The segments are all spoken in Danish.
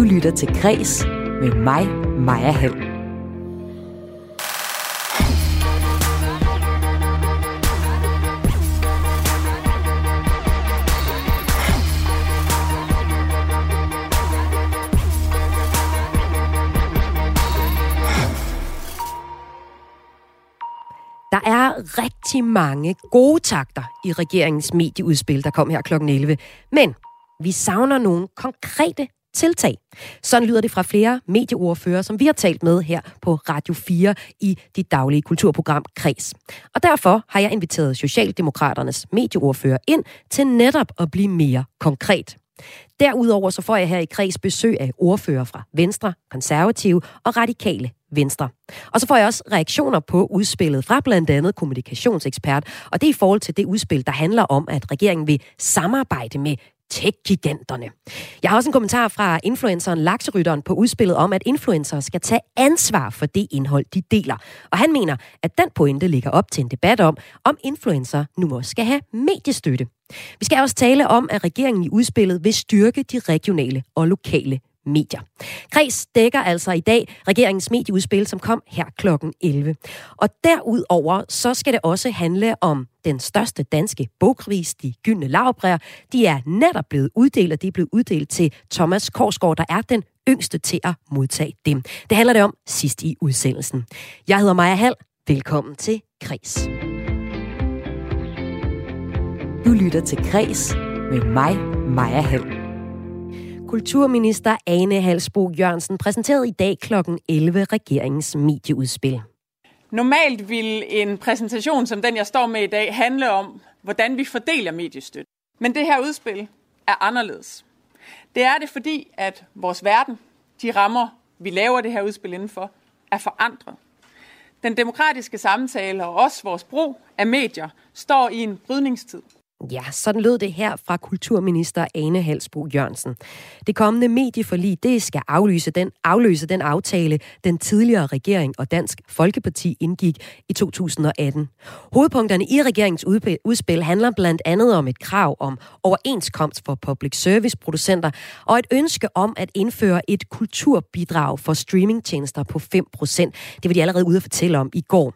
Du lytter til Græs med mig, Maja Hall. Der er rigtig mange gode takter i regeringens medieudspil, der kom her kl. 11. Men vi savner nogle konkrete tiltag. Sådan lyder det fra flere medieordfører, som vi har talt med her på Radio 4 i dit daglige kulturprogram Kreds. Og derfor har jeg inviteret Socialdemokraternes medieordfører ind til netop at blive mere konkret. Derudover så får jeg her i Kreds besøg af ordfører fra Venstre, Konservative og Radikale Venstre. Og så får jeg også reaktioner på udspillet fra blandt andet kommunikationsekspert, og det er i forhold til det udspil, der handler om, at regeringen vil samarbejde med tech-giganterne. Jeg har også en kommentar fra influenceren Lakserytteren på udspillet om, at influencer skal tage ansvar for det indhold, de deler. Og han mener, at den pointe ligger op til en debat om, om influencer nu også skal have mediestøtte. Vi skal også tale om, at regeringen i udspillet vil styrke de regionale og lokale medier. Kreds dækker altså i dag regeringens medieudspil, som kom her klokken 11. Og derudover så skal det også handle om den største danske bogpris, de gyldne lavbræer. De er netop blevet uddelt, og de er blevet uddelt til Thomas Korsgaard, der er den yngste til at modtage dem. Det handler det om sidst i udsendelsen. Jeg hedder Maja Hall. Velkommen til Kreds. Du lytter til Kreds med mig, Maja Hall. Kulturminister Ane Halsbo Jørgensen præsenterede i dag kl. 11 regeringens medieudspil. Normalt vil en præsentation som den, jeg står med i dag, handle om, hvordan vi fordeler mediestøtte. Men det her udspil er anderledes. Det er det, fordi at vores verden, de rammer, vi laver det her udspil indenfor, er forandret. Den demokratiske samtale og også vores brug af medier står i en brydningstid. Ja, sådan lød det her fra kulturminister Ane Halsbo Jørgensen. Det kommende medieforlig, det skal aflyse den, afløse den aftale, den tidligere regering og Dansk Folkeparti indgik i 2018. Hovedpunkterne i regeringens udspil handler blandt andet om et krav om overenskomst for public service producenter og et ønske om at indføre et kulturbidrag for streamingtjenester på 5%. Det var de allerede ude at fortælle om i går.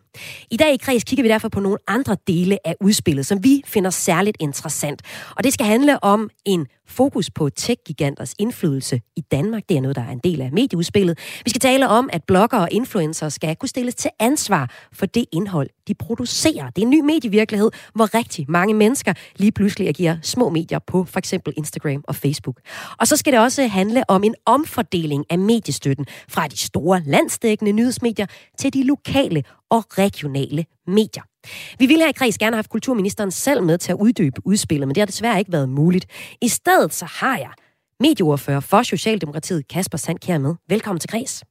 I dag i Kreds kigger vi derfor på nogle andre dele af udspillet, som vi finder særligt interessant. Og det skal handle om en fokus på tech-giganters indflydelse i Danmark. Det er noget, der er en del af medieudspillet. Vi skal tale om, at bloggere og influencer skal kunne stilles til ansvar for det indhold, de producerer. Det er en ny medievirkelighed, hvor rigtig mange mennesker lige pludselig agerer små medier på for eksempel Instagram og Facebook. Og så skal det også handle om en omfordeling af mediestøtten fra de store landsdækkende nyhedsmedier til de lokale og regionale medier. Vi ville her i kreds gerne have haft kulturministeren selv med til at uddybe udspillet, men det har desværre ikke været muligt. I stedet så har jeg medieordfører for Socialdemokratiet, Kasper Sandkær med. Velkommen til kreds.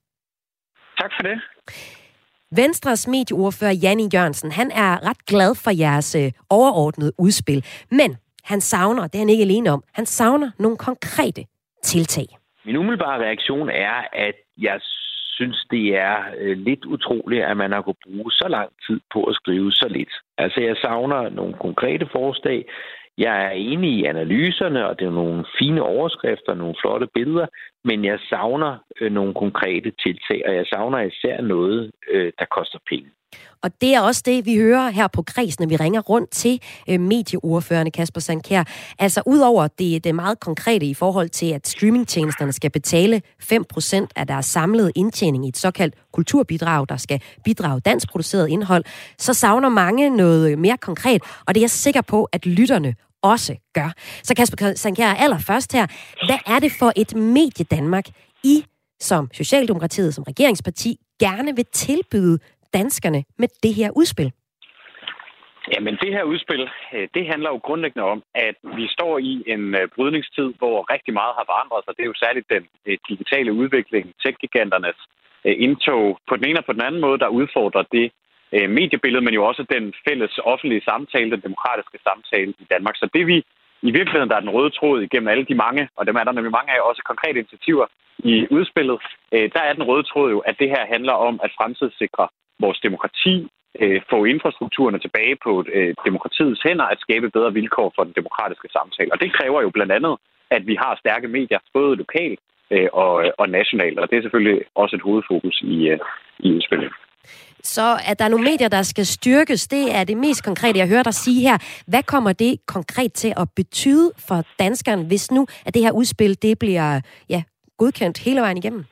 Tak for det. Venstres medieordfører Janni Jørgensen, han er ret glad for jeres øh, overordnede udspil, men han savner, det er han ikke alene om, han savner nogle konkrete tiltag. Min umiddelbare reaktion er, at jeg synes, det er øh, lidt utroligt, at man har kunnet bruge så lang tid på at skrive så lidt. Altså, jeg savner nogle konkrete forslag. Jeg er enig i analyserne, og det er nogle fine overskrifter, nogle flotte billeder, men jeg savner øh, nogle konkrete tiltag, og jeg savner især noget, øh, der koster penge. Og det er også det, vi hører her på kreds, når vi ringer rundt til øh, medieordførende Kasper Sandkær. Altså udover det, det meget konkrete i forhold til, at streamingtjenesterne skal betale 5% af deres samlede indtjening i et såkaldt kulturbidrag, der skal bidrage dansk produceret indhold, så savner mange noget mere konkret, og det er jeg sikker på, at lytterne også gør. Så Kasper Sandkær, allerførst her, hvad er det for et medie Danmark, I som Socialdemokratiet, som regeringsparti, gerne vil tilbyde danskerne med det her udspil? Jamen, det her udspil, øh, det handler jo grundlæggende om, at vi står i en øh, brydningstid, hvor rigtig meget har forandret sig. Det er jo særligt den øh, digitale udvikling, tech-giganternes indtog på den ene og på den anden måde, der udfordrer det mediebillede, men jo også den fælles offentlige samtale, den demokratiske samtale i Danmark. Så det vi i virkeligheden, der er den røde tråd igennem alle de mange, og dem er der nemlig mange af, også konkrete initiativer i udspillet, der er den røde tråd jo, at det her handler om at fremtidssikre vores demokrati, øh, få infrastrukturerne tilbage på øh, demokratiets hænder, at skabe bedre vilkår for den demokratiske samtale. Og det kræver jo blandt andet, at vi har stærke medier, både lokalt, øh, og, og nationalt. Og det er selvfølgelig også et hovedfokus i, øh, i udspillet. Så at der er nogle medier, der skal styrkes, det er det mest konkrete, jeg hører dig sige her. Hvad kommer det konkret til at betyde for danskeren, hvis nu at det her udspil det bliver ja, godkendt hele vejen igennem?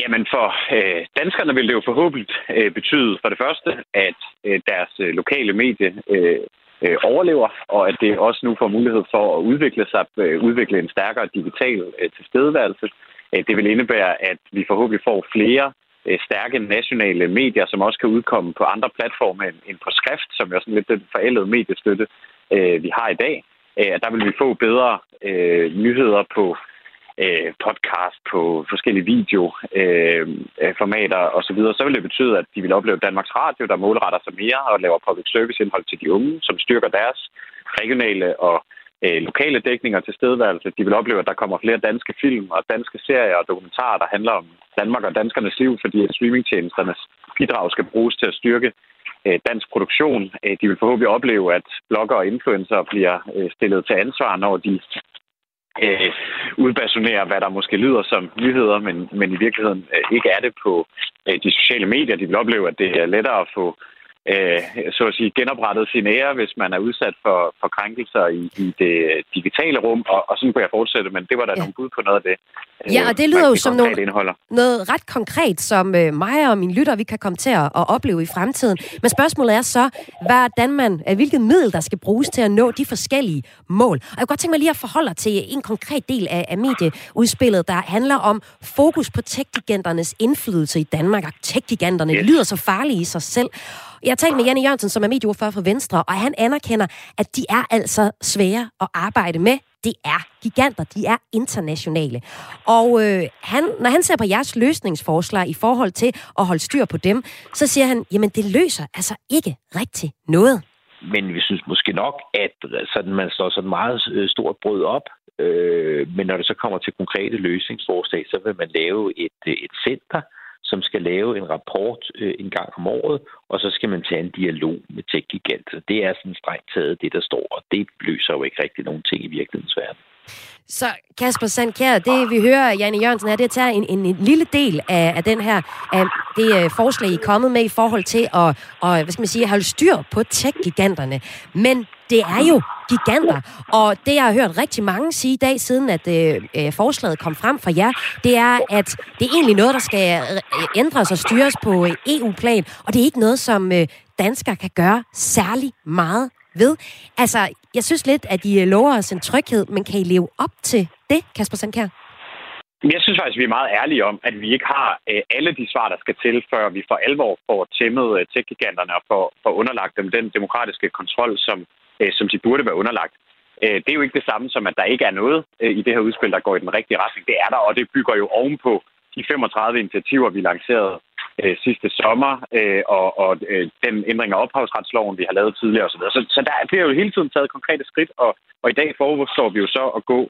Jamen for øh, danskerne vil det jo forhåbentlig øh, betyde for det første, at øh, deres øh, lokale medie øh, øh, overlever, og at det også nu får mulighed for at udvikle sig, øh, udvikle en stærkere digital øh, tilstedeværelse. Øh, det vil indebære, at vi forhåbentlig får flere øh, stærke nationale medier, som også kan udkomme på andre platforme end, end på skrift, som er sådan lidt den forældede mediestøtte, øh, vi har i dag. Øh, der vil vi få bedre øh, nyheder på øh, podcast, på forskellige videoformater øh, osv., så, så vil det betyde, at de vil opleve Danmarks Radio, der målretter sig mere og laver public service indhold til de unge, som styrker deres regionale og øh, lokale dækninger til stedværelse. De vil opleve, at der kommer flere danske film og danske serier og dokumentarer, der handler om Danmark og danskernes liv, fordi streamingtjenesternes bidrag skal bruges til at styrke øh, dansk produktion. Øh, de vil forhåbentlig opleve, at blogger og influencer bliver øh, stillet til ansvar, når de øh, udbasonere, hvad der måske lyder som nyheder, men, men i virkeligheden øh, ikke er det på øh, de sociale medier. De vil opleve, at det er lettere at få øh, så at sige, genoprettet sin ære, hvis man er udsat for, for krænkelser i, i det digitale rum, og, og sådan kunne jeg fortsætte, men det var da ja. nogle bud på noget af det. Øh, ja, og det lyder jo som noget, noget ret konkret, som øh, mig og mine lytter, vi kan komme til at, at opleve i fremtiden. Men spørgsmålet er så, hvordan man, hvilket middel, der skal bruges til at nå de forskellige mål. Og jeg kunne godt tænke mig lige at forholde til en konkret del af, af medieudspillet, der handler om fokus på tech indflydelse i Danmark. Og tech yes. lyder så farlige i sig selv. Jeg har talt med Janne Jørgensen, som er medieordfører for Venstre, og han anerkender, at de er altså svære at arbejde med. Det er giganter, de er internationale. Og øh, han, når han ser på jeres løsningsforslag i forhold til at holde styr på dem, så siger han, jamen det løser altså ikke rigtig noget. Men vi synes måske nok, at sådan, man står sådan meget øh, stort brød op, øh, men når det så kommer til konkrete løsningsforslag, så vil man lave et, øh, et center, som skal lave en rapport øh, en gang om året, og så skal man tage en dialog med tech-giganter. Det er sådan strengt taget det, der står, og det løser jo ikke rigtig nogen ting i virkelighedens verden. Så Kasper Sandkær, det vi hører Janne Jørgensen er, det tager en, en, en lille del af, af den her, af det uh, forslag, I er kommet med i forhold til at, og, hvad skal man sige, holde styr på tech-giganterne. Men det er jo giganter. Og det, jeg har hørt rigtig mange sige i dag, siden at øh, øh, forslaget kom frem fra jer, det er, at det er egentlig noget, der skal øh, ændres og styres på øh, EU-plan, og det er ikke noget, som øh, danskere kan gøre særlig meget ved. Altså, jeg synes lidt, at I øh, lover os en tryghed, men kan I leve op til det, Kasper Sandkær? Jeg synes faktisk, vi er meget ærlige om, at vi ikke har øh, alle de svar, der skal til, før vi for alvor får tæmmet øh, tech-giganterne og får, får underlagt dem den demokratiske kontrol, som, øh, som de burde være underlagt. Øh, det er jo ikke det samme som, at der ikke er noget øh, i det her udspil, der går i den rigtige retning. Det er der, og det bygger jo ovenpå de 35 initiativer, vi lancerede øh, sidste sommer, øh, og, og øh, den ændring af ophavsretsloven, vi har lavet tidligere osv. Så, så der bliver jo hele tiden taget konkrete skridt, og, og i dag foreslår vi jo så at gå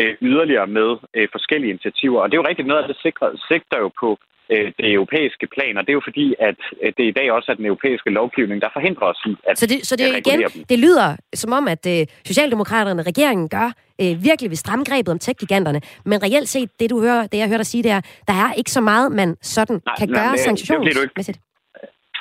øh, yderligere med øh, forskellige initiativer. Og det er jo rigtig noget af det sikrer, sigter jo på øh, det europæiske plan, og det er jo fordi, at øh, det i dag også er den europæiske lovgivning, der forhindrer os i at Så det, så det igen, dem. det lyder som om, at øh, Socialdemokraterne, regeringen gør øh, virkelig vil stramme grebet om tech-giganterne, men reelt set, det du hører, det jeg hører dig sige, det er, der er ikke så meget, man sådan nej, kan nej, gøre sanktionsmæssigt.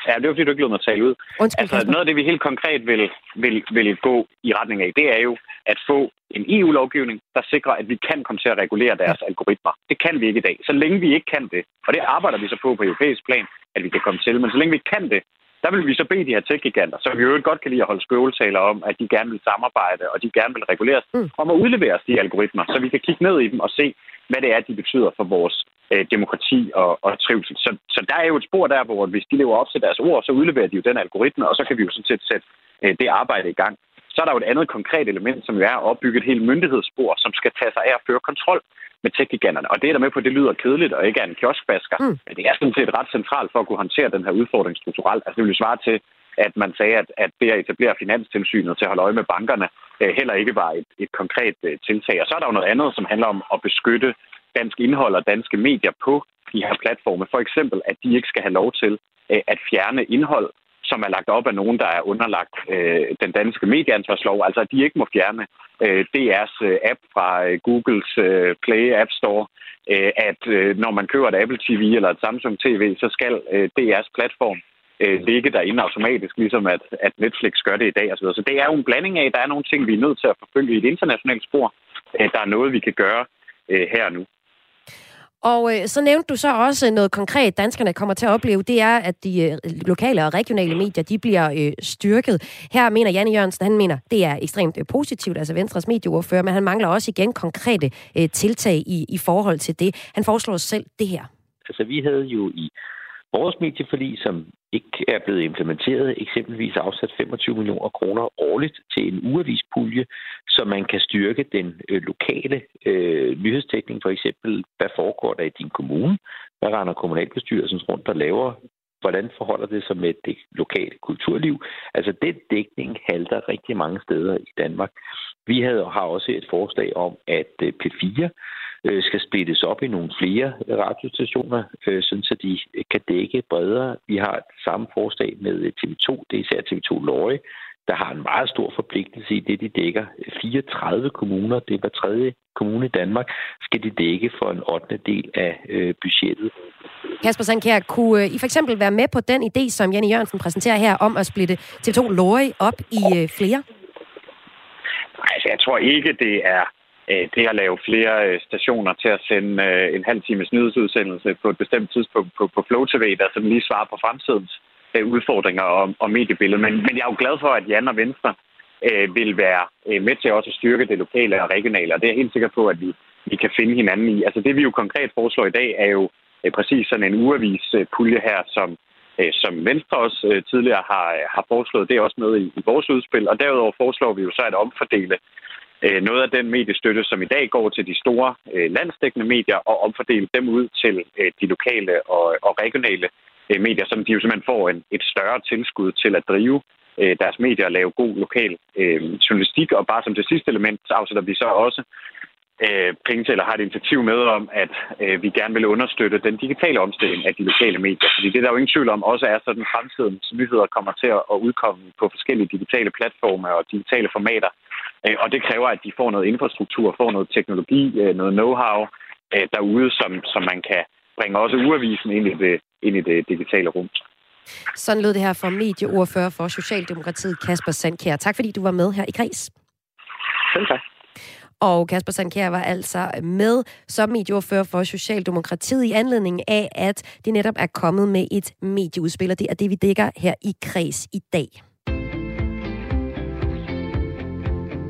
Ja, det er fordi, du ikke lød mig tale ud. Undskyld, altså, noget af det, vi helt konkret vil, vil, vil gå i retning af, det er jo at få en EU-lovgivning, der sikrer, at vi kan komme til at regulere deres ja. algoritmer. Det kan vi ikke i dag. Så længe vi ikke kan det, og det arbejder vi så på på europæisk plan, at vi kan komme til, men så længe vi kan det, der vil vi så bede de her tech-giganter, som vi jo godt kan lide at holde skøveltaler om, at de gerne vil samarbejde, og de gerne vil reguleres, mm. om at udlevere os de algoritmer, så vi kan kigge ned i dem og se, hvad det er, de betyder for vores øh, demokrati og, og trivsel. Så, så der er jo et spor der, hvor hvis de lever op til deres ord, så udleverer de jo den algoritme, og så kan vi jo sådan set sætte øh, det arbejde i gang. Så er der jo et andet konkret element, som jo er at opbygge et helt myndighedsspor, som skal tage sig af at føre kontrol med tech-giganterne. Og det er der med på, at det lyder kedeligt og ikke er en kioskbasker. Mm. Men det er sådan set ret centralt for at kunne håndtere den her udfordring strukturelt. Altså det vil svare til, at man sagde, at, at det at etablere finanstilsynet til at holde øje med bankerne øh, heller ikke var et, et konkret øh, tiltag. Og så er der jo noget andet, som handler om at beskytte dansk indhold og danske medier på de her platforme. For eksempel, at de ikke skal have lov til øh, at fjerne indhold, som er lagt op af nogen, der er underlagt øh, den danske medieansvarslov, altså at de ikke må fjerne øh, DR's øh, app fra øh, Googles øh, Play App Store, øh, at øh, når man køber et Apple TV eller et Samsung TV, så skal øh, DR's platform øh, ligge derinde automatisk, ligesom at, at Netflix gør det i dag osv. Så det er jo en blanding af, at der er nogle ting, vi er nødt til at forfølge i et internationalt spor. Øh, der er noget, vi kan gøre øh, her nu. Og øh, så nævnte du så også noget konkret, danskerne kommer til at opleve, det er, at de øh, lokale og regionale medier, de bliver øh, styrket. Her mener Janne Jørgensen, han mener, det er ekstremt øh, positivt, altså Venstres medieordfører, men han mangler også igen konkrete øh, tiltag i, i forhold til det. Han foreslår selv det her. Altså, vi havde jo i vores medieforlig, som ikke er blevet implementeret, eksempelvis afsat 25 millioner kroner årligt til en uavispulje, så man kan styrke den øh, lokale øh, nyhedsdækning, for eksempel, hvad foregår der i din kommune? Hvad render kommunalbestyrelsen rundt og laver? Hvordan forholder det sig med det lokale kulturliv? Altså, den dækning halter rigtig mange steder i Danmark. Vi havde, har også et forslag om, at øh, P4 øh, skal splittes op i nogle flere radiostationer, øh, sådan så de kan dække bredere. Vi har et samme forslag med TV2, det er især TV2 Løje, der har en meget stor forpligtelse i det, de dækker. 34 kommuner, det er hver tredje kommune i Danmark, skal de dække for en 8. del af øh, budgettet. Kasper Sandkær, kunne I for eksempel være med på den idé, som Janne Jørgensen præsenterer her, om at splitte TV2 Løje op i øh, flere? Nej, altså jeg tror ikke, det er Øh, Øh, det at lave flere øh, stationer til at sende øh, en halv times nyhedsudsendelse på et bestemt tidspunkt på, på Flow TV, der sådan lige svarer på fremtidens udfordringer og, og mediebilledet. Men, men jeg er jo glad for, at Jan og Venstre øh, vil være med til også at styrke det lokale og regionale, og det er jeg helt sikker på, at vi, vi kan finde hinanden i. Altså det, vi jo konkret foreslår i dag, er jo øh, præcis sådan en uavis pulje her, som, øh, som Venstre også øh, tidligere har, har foreslået. Det er også med i, i vores udspil, og derudover foreslår vi jo så at omfordele Øh, noget af den mediestøtte, som i dag går til de store øh, landsdækkende medier, og omfordele dem ud til øh, de lokale og, regionale medier, som de jo simpelthen får en, et større tilskud til at drive deres medier og lave god lokal øh, journalistik. Og bare som det sidste element, så afsætter vi så også øh, penge til, eller har et initiativ med om, at øh, vi gerne vil understøtte den digitale omstilling af de lokale medier. Fordi det der er jo ingen tvivl om, også er sådan, at fremtidens nyheder kommer til at udkomme på forskellige digitale platforme og digitale formater. Øh, og det kræver, at de får noget infrastruktur, får noget teknologi, øh, noget know-how øh, derude, som, som man kan bringe også uavisen ind i det, ind i det digitale rum. Sådan lød det her fra medieordfører for Socialdemokratiet, Kasper Sandkjær. Tak fordi du var med her i Kreds. Selv tak. Og Kasper Sandkjær var altså med som medieordfører for Socialdemokratiet i anledning af, at det netop er kommet med et medieudspil, og det er det, vi dækker her i Kreds i dag.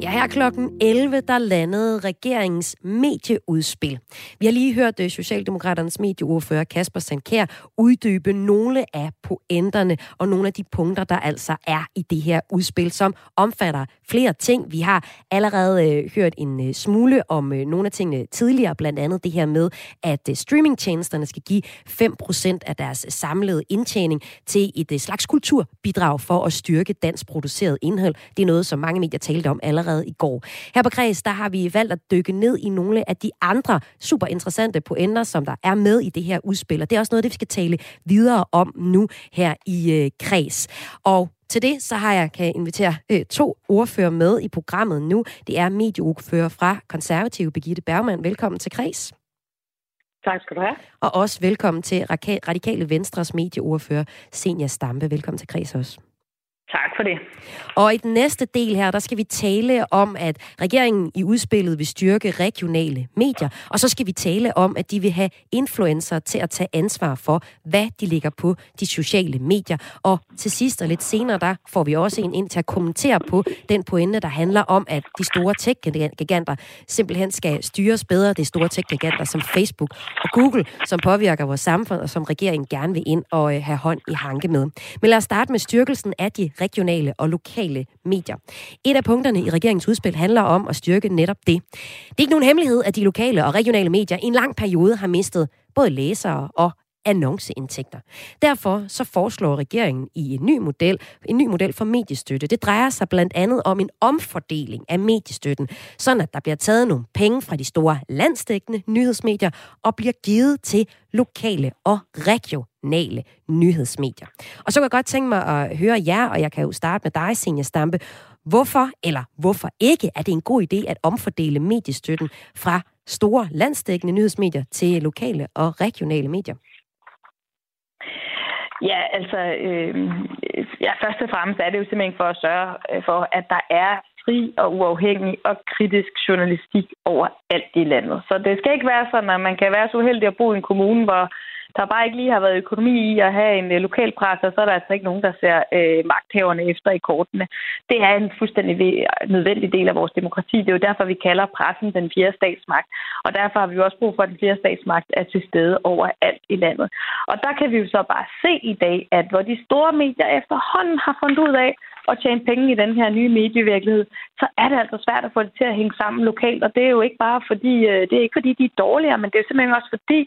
Ja, her klokken 11, der landede regeringens medieudspil. Vi har lige hørt øh, Socialdemokraternes medieordfører Kasper Sankær uddybe nogle af pointerne og nogle af de punkter, der altså er i det her udspil, som omfatter flere ting. Vi har allerede øh, hørt en øh, smule om øh, nogle af tingene tidligere, blandt andet det her med, at øh, streamingtjenesterne skal give 5% af deres samlede indtjening til et øh, slags kulturbidrag for at styrke dansk produceret indhold. Det er noget, som mange medier talte om allerede allerede i går. Her på Kreds, der har vi valgt at dykke ned i nogle af de andre super interessante pointer, som der er med i det her udspil. Og det er også noget, det vi skal tale videre om nu her i øh, Kreds. Og til det så har jeg kan invitere øh, to ordfører med i programmet nu. Det er medieordfører fra Konservative, Begitte Bergmann. Velkommen til Kreds. Tak skal du have. Og også velkommen til Radikale Venstres medieordfører, Senior Stampe. Velkommen til Kreds også. Tak for det. Og i den næste del her, der skal vi tale om, at regeringen i udspillet vil styrke regionale medier, og så skal vi tale om, at de vil have influencer til at tage ansvar for, hvad de ligger på de sociale medier. Og til sidst og lidt senere, der får vi også en ind til at kommentere på den pointe, der handler om, at de store tech-giganter simpelthen skal styres bedre. Det er store tech-giganter som Facebook og Google, som påvirker vores samfund, og som regeringen gerne vil ind og øh, have hånd i hanke med. Men lad os starte med styrkelsen af de regionale og lokale medier. Et af punkterne i regeringens udspil handler om at styrke netop det. Det er ikke nogen hemmelighed, at de lokale og regionale medier i en lang periode har mistet både læsere og annonceindtægter. Derfor så foreslår regeringen i en ny model, en ny model for mediestøtte. Det drejer sig blandt andet om en omfordeling af mediestøtten, sådan at der bliver taget nogle penge fra de store landsdækkende nyhedsmedier og bliver givet til lokale og regionale nyhedsmedier. Og så kan jeg godt tænke mig at høre jer, og jeg kan jo starte med dig, Senja Stampe. Hvorfor eller hvorfor ikke er det en god idé at omfordele mediestøtten fra store landsdækkende nyhedsmedier til lokale og regionale medier? Ja, altså, øh, ja, først og fremmest er det jo simpelthen for at sørge øh, for, at der er fri og uafhængig og kritisk journalistik over alt i landet. Så det skal ikke være sådan, at man kan være så uheldig at bo i en kommune, hvor der bare ikke lige har været økonomi i at have en øh, lokal presse, og så er der altså ikke nogen, der ser øh, magthaverne efter i kortene. Det er en fuldstændig nødvendig del af vores demokrati. Det er jo derfor, vi kalder pressen den fjerde statsmagt. Og derfor har vi jo også brug for, at den fjerde statsmagt er til stede overalt i landet. Og der kan vi jo så bare se i dag, at hvor de store medier efterhånden har fundet ud af, at tjene penge i den her nye medievirkelighed, så er det altså svært at få det til at hænge sammen lokalt. Og det er jo ikke bare fordi, øh, det er ikke fordi, de er dårligere, men det er simpelthen også fordi,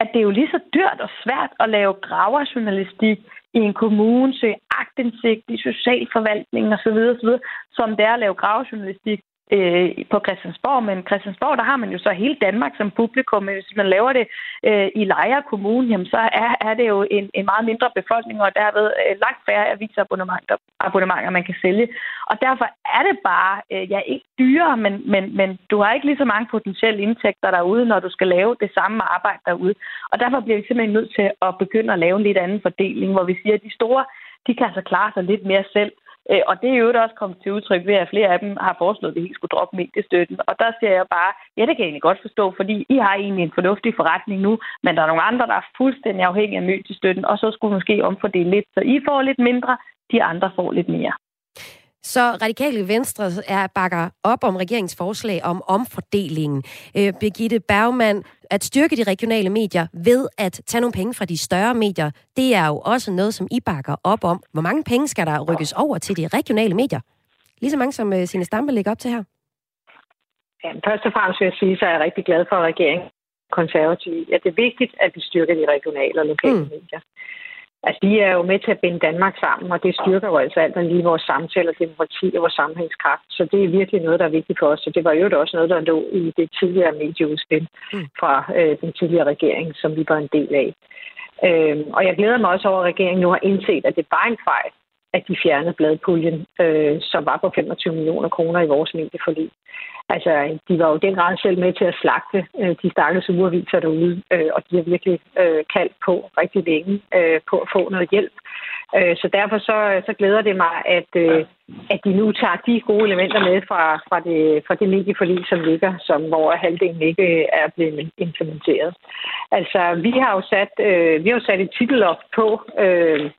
at det er jo lige så dyrt og svært at lave graverjournalistik i en kommune, søge agtindsigt i socialforvaltningen osv., osv., som det er at lave gravejournalistik øh, på Christiansborg, men Christiansborg, der har man jo så hele Danmark som publikum. Men hvis man laver det øh, i Lejre Kommune, jamen, så er, er det jo en, en meget mindre befolkning, og derved øh, langt færre avisabonnementer, abonnementer, man kan sælge. Og derfor er det bare, øh, ja, ikke dyrere, men, men, men du har ikke lige så mange potentielle indtægter derude, når du skal lave det samme arbejde derude. Og derfor bliver vi simpelthen nødt til at begynde at lave en lidt anden fordeling, hvor vi siger, at de store, de kan altså klare sig lidt mere selv. Øh, og det er jo også kommet til udtryk ved, at flere af dem har foreslået, at vi helt skulle droppe mediestøtten. Og der ser jeg bare, ja, det kan jeg egentlig godt forstå, fordi I har egentlig en fornuftig forretning nu, men der er nogle andre, der er fuldstændig afhængige af mediestøtten, og så skulle måske omfordele lidt, så I får lidt mindre, de andre får lidt mere. Så radikale venstre er bakker op om regeringens forslag om omfordelingen. Øh, Birgitte Bergmann, at styrke de regionale medier ved at tage nogle penge fra de større medier, det er jo også noget, som I bakker op om. Hvor mange penge skal der rykkes over til de regionale medier? Lige så mange, som øh, sine Stampe lægger op til her. Ja, først og fremmest vil jeg sige, så er jeg rigtig glad for, regeringen konservative, at det er vigtigt, at vi styrker de regionale og lokale mm. medier. Altså, de er jo med til at binde Danmark sammen, og det styrker jo altså alt lige vores samtale, demokrati og vores sammenhængskraft. Så det er virkelig noget, der er vigtigt for os. Og det var jo også noget, der lå i det tidligere medieudspil mm. fra øh, den tidligere regering, som vi var en del af. Øhm, og jeg glæder mig også over, at regeringen nu har indset, at det var en fejl, at de fjernede bladpuljen, øh, som var på 25 millioner kroner i vores medieforlig. Altså, de var jo den grad selv med til at slagte øh, de stakkels ugerviser derude, øh, og de har virkelig øh, kaldt på rigtig længe øh, på at få noget hjælp. Øh, så derfor så, så glæder det mig, at, øh, at de nu tager de gode elementer med fra, fra, det, fra det medieforlig, som ligger, som, hvor halvdelen ikke er blevet implementeret. Altså, vi har jo sat, øh, vi har jo sat et titel op på, øh,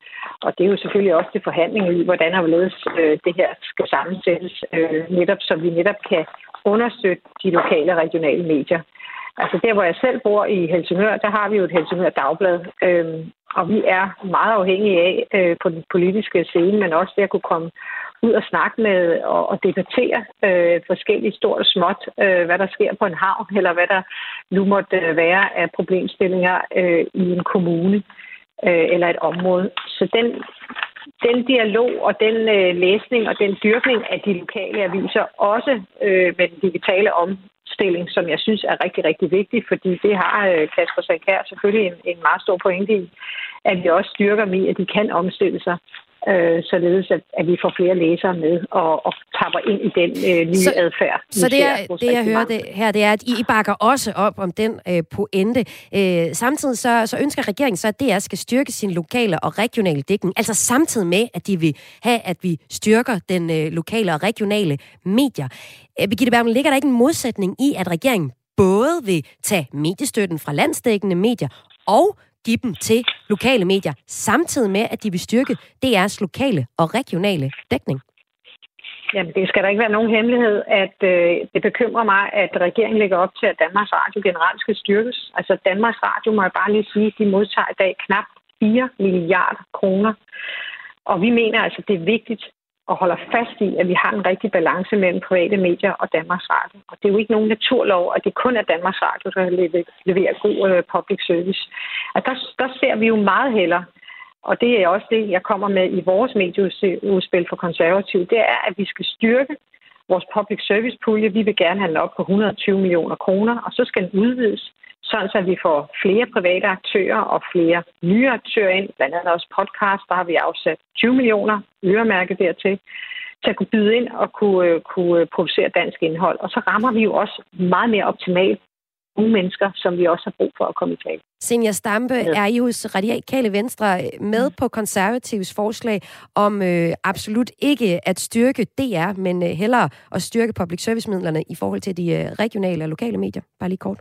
og det er jo selvfølgelig også til forhandling i, hvordan og hvorledes øh, det her skal sammensættes, øh, netop så vi netop kan understøtte de lokale og regionale medier. Altså der, hvor jeg selv bor i Helsingør, der har vi jo et Helsingør Dagblad, øh, og vi er meget afhængige af øh, på den politiske scene, men også det at kunne komme ud og snakke med og, og debattere øh, forskellige stort og småt, øh, hvad der sker på en havn, eller hvad der nu måtte øh, være af problemstillinger øh, i en kommune øh, eller et område. Så den, den dialog og den øh, læsning og den dyrkning af de lokale aviser, også øh, med den digitale om, stilling, som jeg synes er rigtig, rigtig vigtig, fordi det har øh, Kasper Sankær selvfølgelig en, en meget stor pointe i, at vi også styrker dem i, at de kan omstille sig øh, således at, at vi får flere læsere med og, og tapper ind i den øh, nye så, adfærd. Så det, er, det jeg hører det, her, det er, at I bakker også op om den øh, pointe. Øh, samtidig så, så ønsker regeringen så, at DR skal styrke sin lokale og regionale dækning, altså samtidig med, at de vil have, at vi styrker den øh, lokale og regionale medier. Øh, Birgitte Bergman, ligger der ikke en modsætning i, at regeringen både vil tage mediestøtten fra landsdækkende medier og give dem til lokale medier, samtidig med, at de vil styrke DR's lokale og regionale dækning? Jamen, det skal der ikke være nogen hemmelighed, at øh, det bekymrer mig, at regeringen lægger op til, at Danmarks Radio generelt skal styrkes. Altså, Danmarks Radio, må jeg bare lige sige, de modtager i dag knap 4 milliarder kroner. Og vi mener altså, det er vigtigt og holder fast i, at vi har en rigtig balance mellem private medier og Danmarks Radio. Og det er jo ikke nogen naturlov, at det kun er Danmarks Radio, der leverer god øh, public service. At der, der ser vi jo meget hellere, og det er også det, jeg kommer med i vores medieudspil for konservativ, det er, at vi skal styrke vores public service pulje. Vi vil gerne have den op på 120 millioner kroner, og så skal den udvides sådan så vi får flere private aktører og flere nye aktører ind, blandt andet også podcast, der har vi afsat 20 millioner øremærket dertil, til at kunne byde ind og kunne, øh, kunne producere dansk indhold. Og så rammer vi jo også meget mere optimalt unge mennesker, som vi også har brug for at komme i tale. Senja Stampe, ja. er I hos Radikale Venstre med på konservativs forslag om øh, absolut ikke at styrke DR, men øh, hellere at styrke public service-midlerne i forhold til de øh, regionale og lokale medier? Bare lige kort.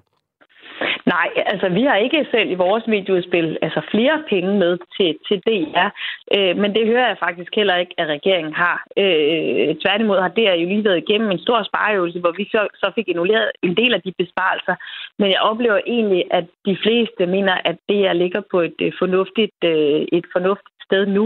Nej, altså vi har ikke selv i vores medieudspil altså flere penge med til, til DR, øh, men det hører jeg faktisk heller ikke, at regeringen har. Øh, tværtimod har DR jo lige været igennem en stor spareøvelse, hvor vi så, så fik annulleret en del af de besparelser, men jeg oplever egentlig, at de fleste mener, at DR ligger på et øh, fornuftigt, øh, et fornuftigt sted nu.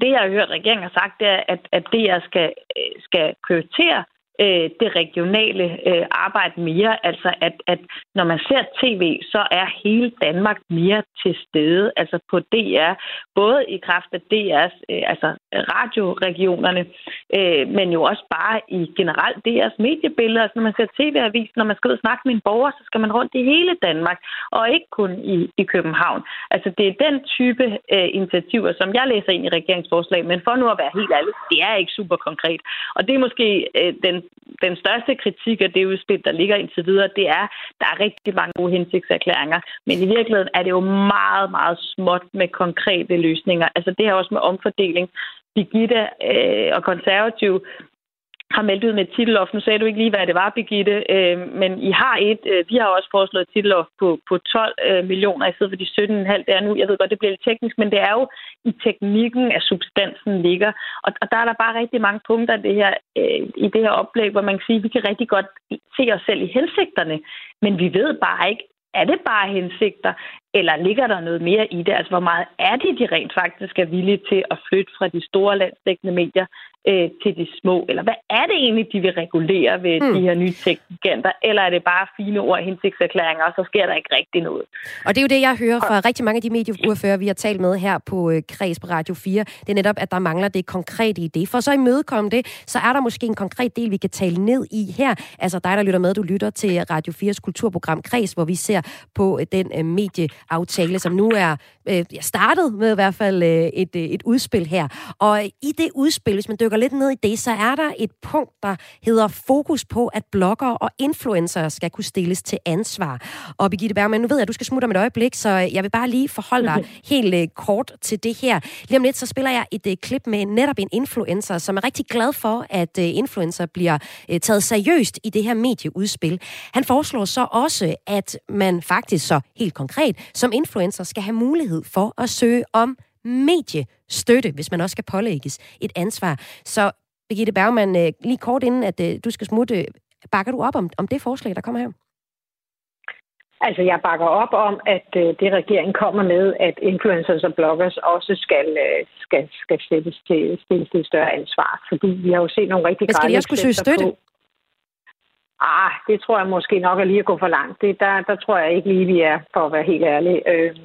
Det, jeg har hørt regeringen har sagt, det er, at, at DR skal, øh, skal prioritere øh, det regionale øh, arbejde mere. Altså, at, at når man ser tv, så er hele Danmark mere til stede, altså på DR, både i kraft af DR's, øh, altså radioregionerne, øh, men jo også bare i generelt DR's mediebilleder. Altså, når man ser tv-avis, når man skal ud og snakke med en borger, så skal man rundt i hele Danmark, og ikke kun i, i København. Altså, det er den type øh, initiativer, som jeg læser ind i regeringsforslag, men for nu at være helt ærlig, det er ikke super konkret. Og det er måske øh, den den største kritik af det udspil, der ligger indtil videre, det er, der er rigtig mange gode hensigtserklæringer, men i virkeligheden er det jo meget, meget småt med konkrete løsninger. Altså det her også med omfordeling. Birgitte øh, og konservativ har meldt ud med et titelloft. Nu sagde du ikke lige, hvad det var, Birgitte, øh, men I har et. Øh, vi har også foreslået et titelloft på, på 12 øh, millioner, i stedet for de 17,5 der nu. Jeg ved godt, det bliver lidt teknisk, men det er jo i teknikken, at substansen ligger. Og, og der er der bare rigtig mange punkter det her, øh, i det her oplæg, hvor man kan sige, at vi kan rigtig godt se os selv i hensigterne, men vi ved bare ikke, er det bare hensigter, eller ligger der noget mere i det? Altså, hvor meget er det, de rent faktisk er villige til at flytte fra de store landsdækkende medier øh, til de små? Eller hvad er det egentlig, de vil regulere ved hmm. de her nye teknikanter? Eller er det bare fine ord og hensigtserklæringer, og så sker der ikke rigtig noget? Og det er jo det, jeg hører fra rigtig mange af de medieordfører, vi har talt med her på øh, Kreds på Radio 4. Det er netop, at der mangler det konkrete i det. For så imødekomme det, så er der måske en konkret del, vi kan tale ned i her. Altså dig, der lytter med, du lytter til Radio 4's kulturprogram Kreds, hvor vi ser på øh, den øh, medieaftale, som nu er øh, startet med i hvert fald øh, et, øh, et udspil her. Og i det udspil, hvis man dykker lidt ned i det, så er der et punkt, der hedder fokus på, at blogger og influencer skal kunne stilles til ansvar. Og Birgitte Bergman, nu ved jeg, at du skal smutte om et øjeblik, så jeg vil bare lige forholde dig helt øh, kort til det her. Lige om lidt, så spiller jeg et øh, klip med netop en influencer, som er rigtig glad for, at øh, influencer bliver øh, taget seriøst i det her medieudspil. Han foreslår så også, at man faktisk så helt konkret som influencer skal have mulighed for at søge om mediestøtte, hvis man også skal pålægges et ansvar. Så Birgitte Bergman, øh, lige kort inden, at øh, du skal smutte, bakker du op om, om det forslag, der kommer her? Altså, jeg bakker op om, at øh, det regeringen kommer med, at influencers og bloggers også skal, skal, skal sættes til, stilles til større ansvar. Fordi vi har jo set nogle rigtig Men skal de også kunne søge støtte? På. Ah, det tror jeg måske nok er lige at gå for langt. Det, der, der tror jeg ikke lige, vi er, for at være helt ærlig. Øh,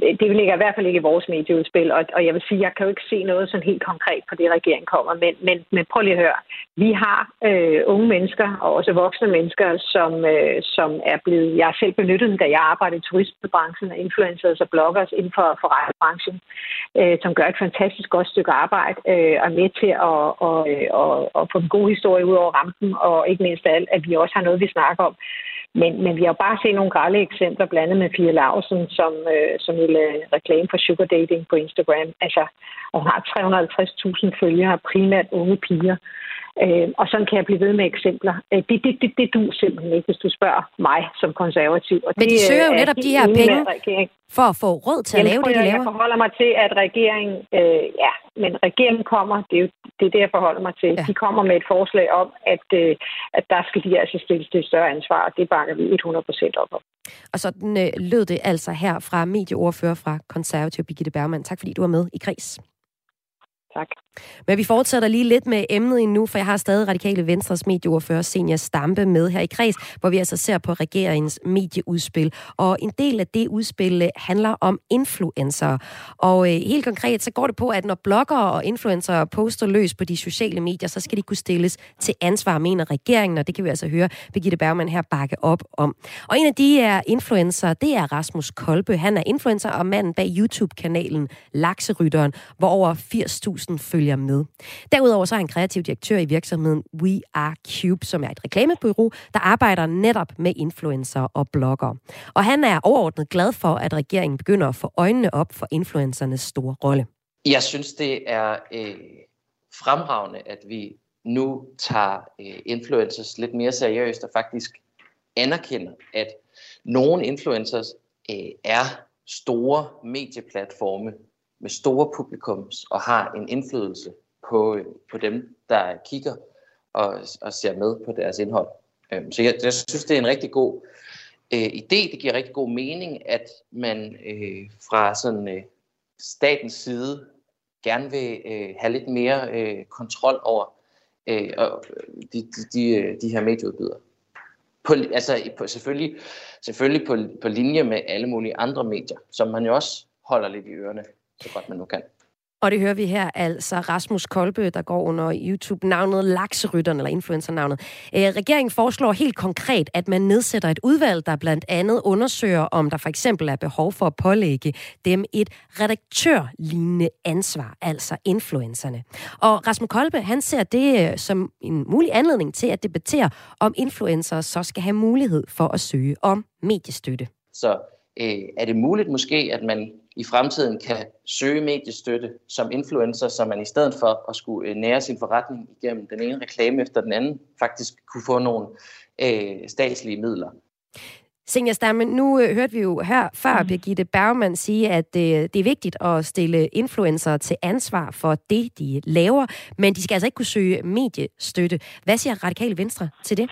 det ligger i hvert fald ikke i vores medieudspil, og, og jeg vil sige, jeg kan jo ikke se noget sådan helt konkret på det, regeringen kommer. Men, men, men prøv lige at høre. Vi har øh, unge mennesker, og også voksne mennesker, som, øh, som er blevet... Jeg har selv benyttet da jeg arbejdede i turistbranchen, influencers og bloggers inden for, for rejsebranchen, øh, som gør et fantastisk godt stykke arbejde, øh, og er med til at, og, og, og få en god historie ud over rampen, og ikke mindst alt, at vi også har noget, vi snakker om, men, men vi har bare set nogle grælde eksempler, blandt andet med Fia Lausen, som, øh, som vil øh, reklame for sugar dating på Instagram. Altså, og hun har 350.000 følgere, primært unge piger. Øh, og sådan kan jeg blive ved med eksempler. Øh, det, det, det, det du simpelthen ikke, hvis du spørger mig som konservativ. Og Men de det, søger jo netop de her penge for at få råd til at lave det, de laver. Jeg forholder mig til, at regeringen, øh, ja, men regeringen kommer, det er jo det, er det, jeg forholder mig til. Ja. De kommer med et forslag om, at, øh, at der skal de altså stilles til større ansvar, og det bakker vi 100% op om. Og sådan øh, lød det altså her fra medieordfører fra Konservativ Birgitte Bergman. Tak fordi du var med i Kris. Tak. Men vi fortsætter lige lidt med emnet endnu, for jeg har stadig Radikale Venstres medieordfører Senior Stampe med her i kreds, hvor vi altså ser på regeringens medieudspil. Og en del af det udspil øh, handler om influencer. Og øh, helt konkret, så går det på, at når bloggere og influencer poster løs på de sociale medier, så skal de kunne stilles til ansvar, mener regeringen, og det kan vi altså høre Birgitte Bergman her bakke op om. Og en af de er influencer, det er Rasmus Kolbe. Han er influencer og manden bag YouTube-kanalen Lakserytteren, hvor over 80.000 følger med. Derudover så er han kreativ direktør i virksomheden We Are Cube, som er et reklamebureau, der arbejder netop med influencer og blogger. Og han er overordnet glad for, at regeringen begynder at få øjnene op for influencernes store rolle. Jeg synes, det er øh, fremragende, at vi nu tager øh, influencers lidt mere seriøst og faktisk anerkender, at nogle influencers øh, er store medieplatforme med store publikums og har en indflydelse på, øh, på dem, der kigger og, og ser med på deres indhold. Øhm, så jeg, jeg synes, det er en rigtig god øh, idé. Det giver rigtig god mening, at man øh, fra sådan øh, statens side gerne vil øh, have lidt mere øh, kontrol over øh, øh de, de, de, øh, de her medieudbydere. På, altså på, selvfølgelig, selvfølgelig på, på linje med alle mulige andre medier, som man jo også holder lidt i ørerne så godt man nu kan. Og det hører vi her altså Rasmus Kolbe, der går under YouTube-navnet Lakserytteren, eller influencer-navnet. Øh, regeringen foreslår helt konkret, at man nedsætter et udvalg, der blandt andet undersøger, om der for eksempel er behov for at pålægge dem et redaktørlignende ansvar, altså influencerne. Og Rasmus Kolbe, han ser det øh, som en mulig anledning til at debattere, om influencer så skal have mulighed for at søge om mediestøtte. Så øh, er det muligt måske, at man i fremtiden kan søge mediestøtte som influencer, så man i stedet for at skulle øh, nære sin forretning igennem den ene reklame efter den anden, faktisk kunne få nogle øh, statslige midler. Senja Stamme, nu øh, hørte vi jo her før mm. Birgitte Bergman sige, at øh, det er vigtigt at stille influencer til ansvar for det, de laver, men de skal altså ikke kunne søge mediestøtte. Hvad siger Radikale Venstre til det?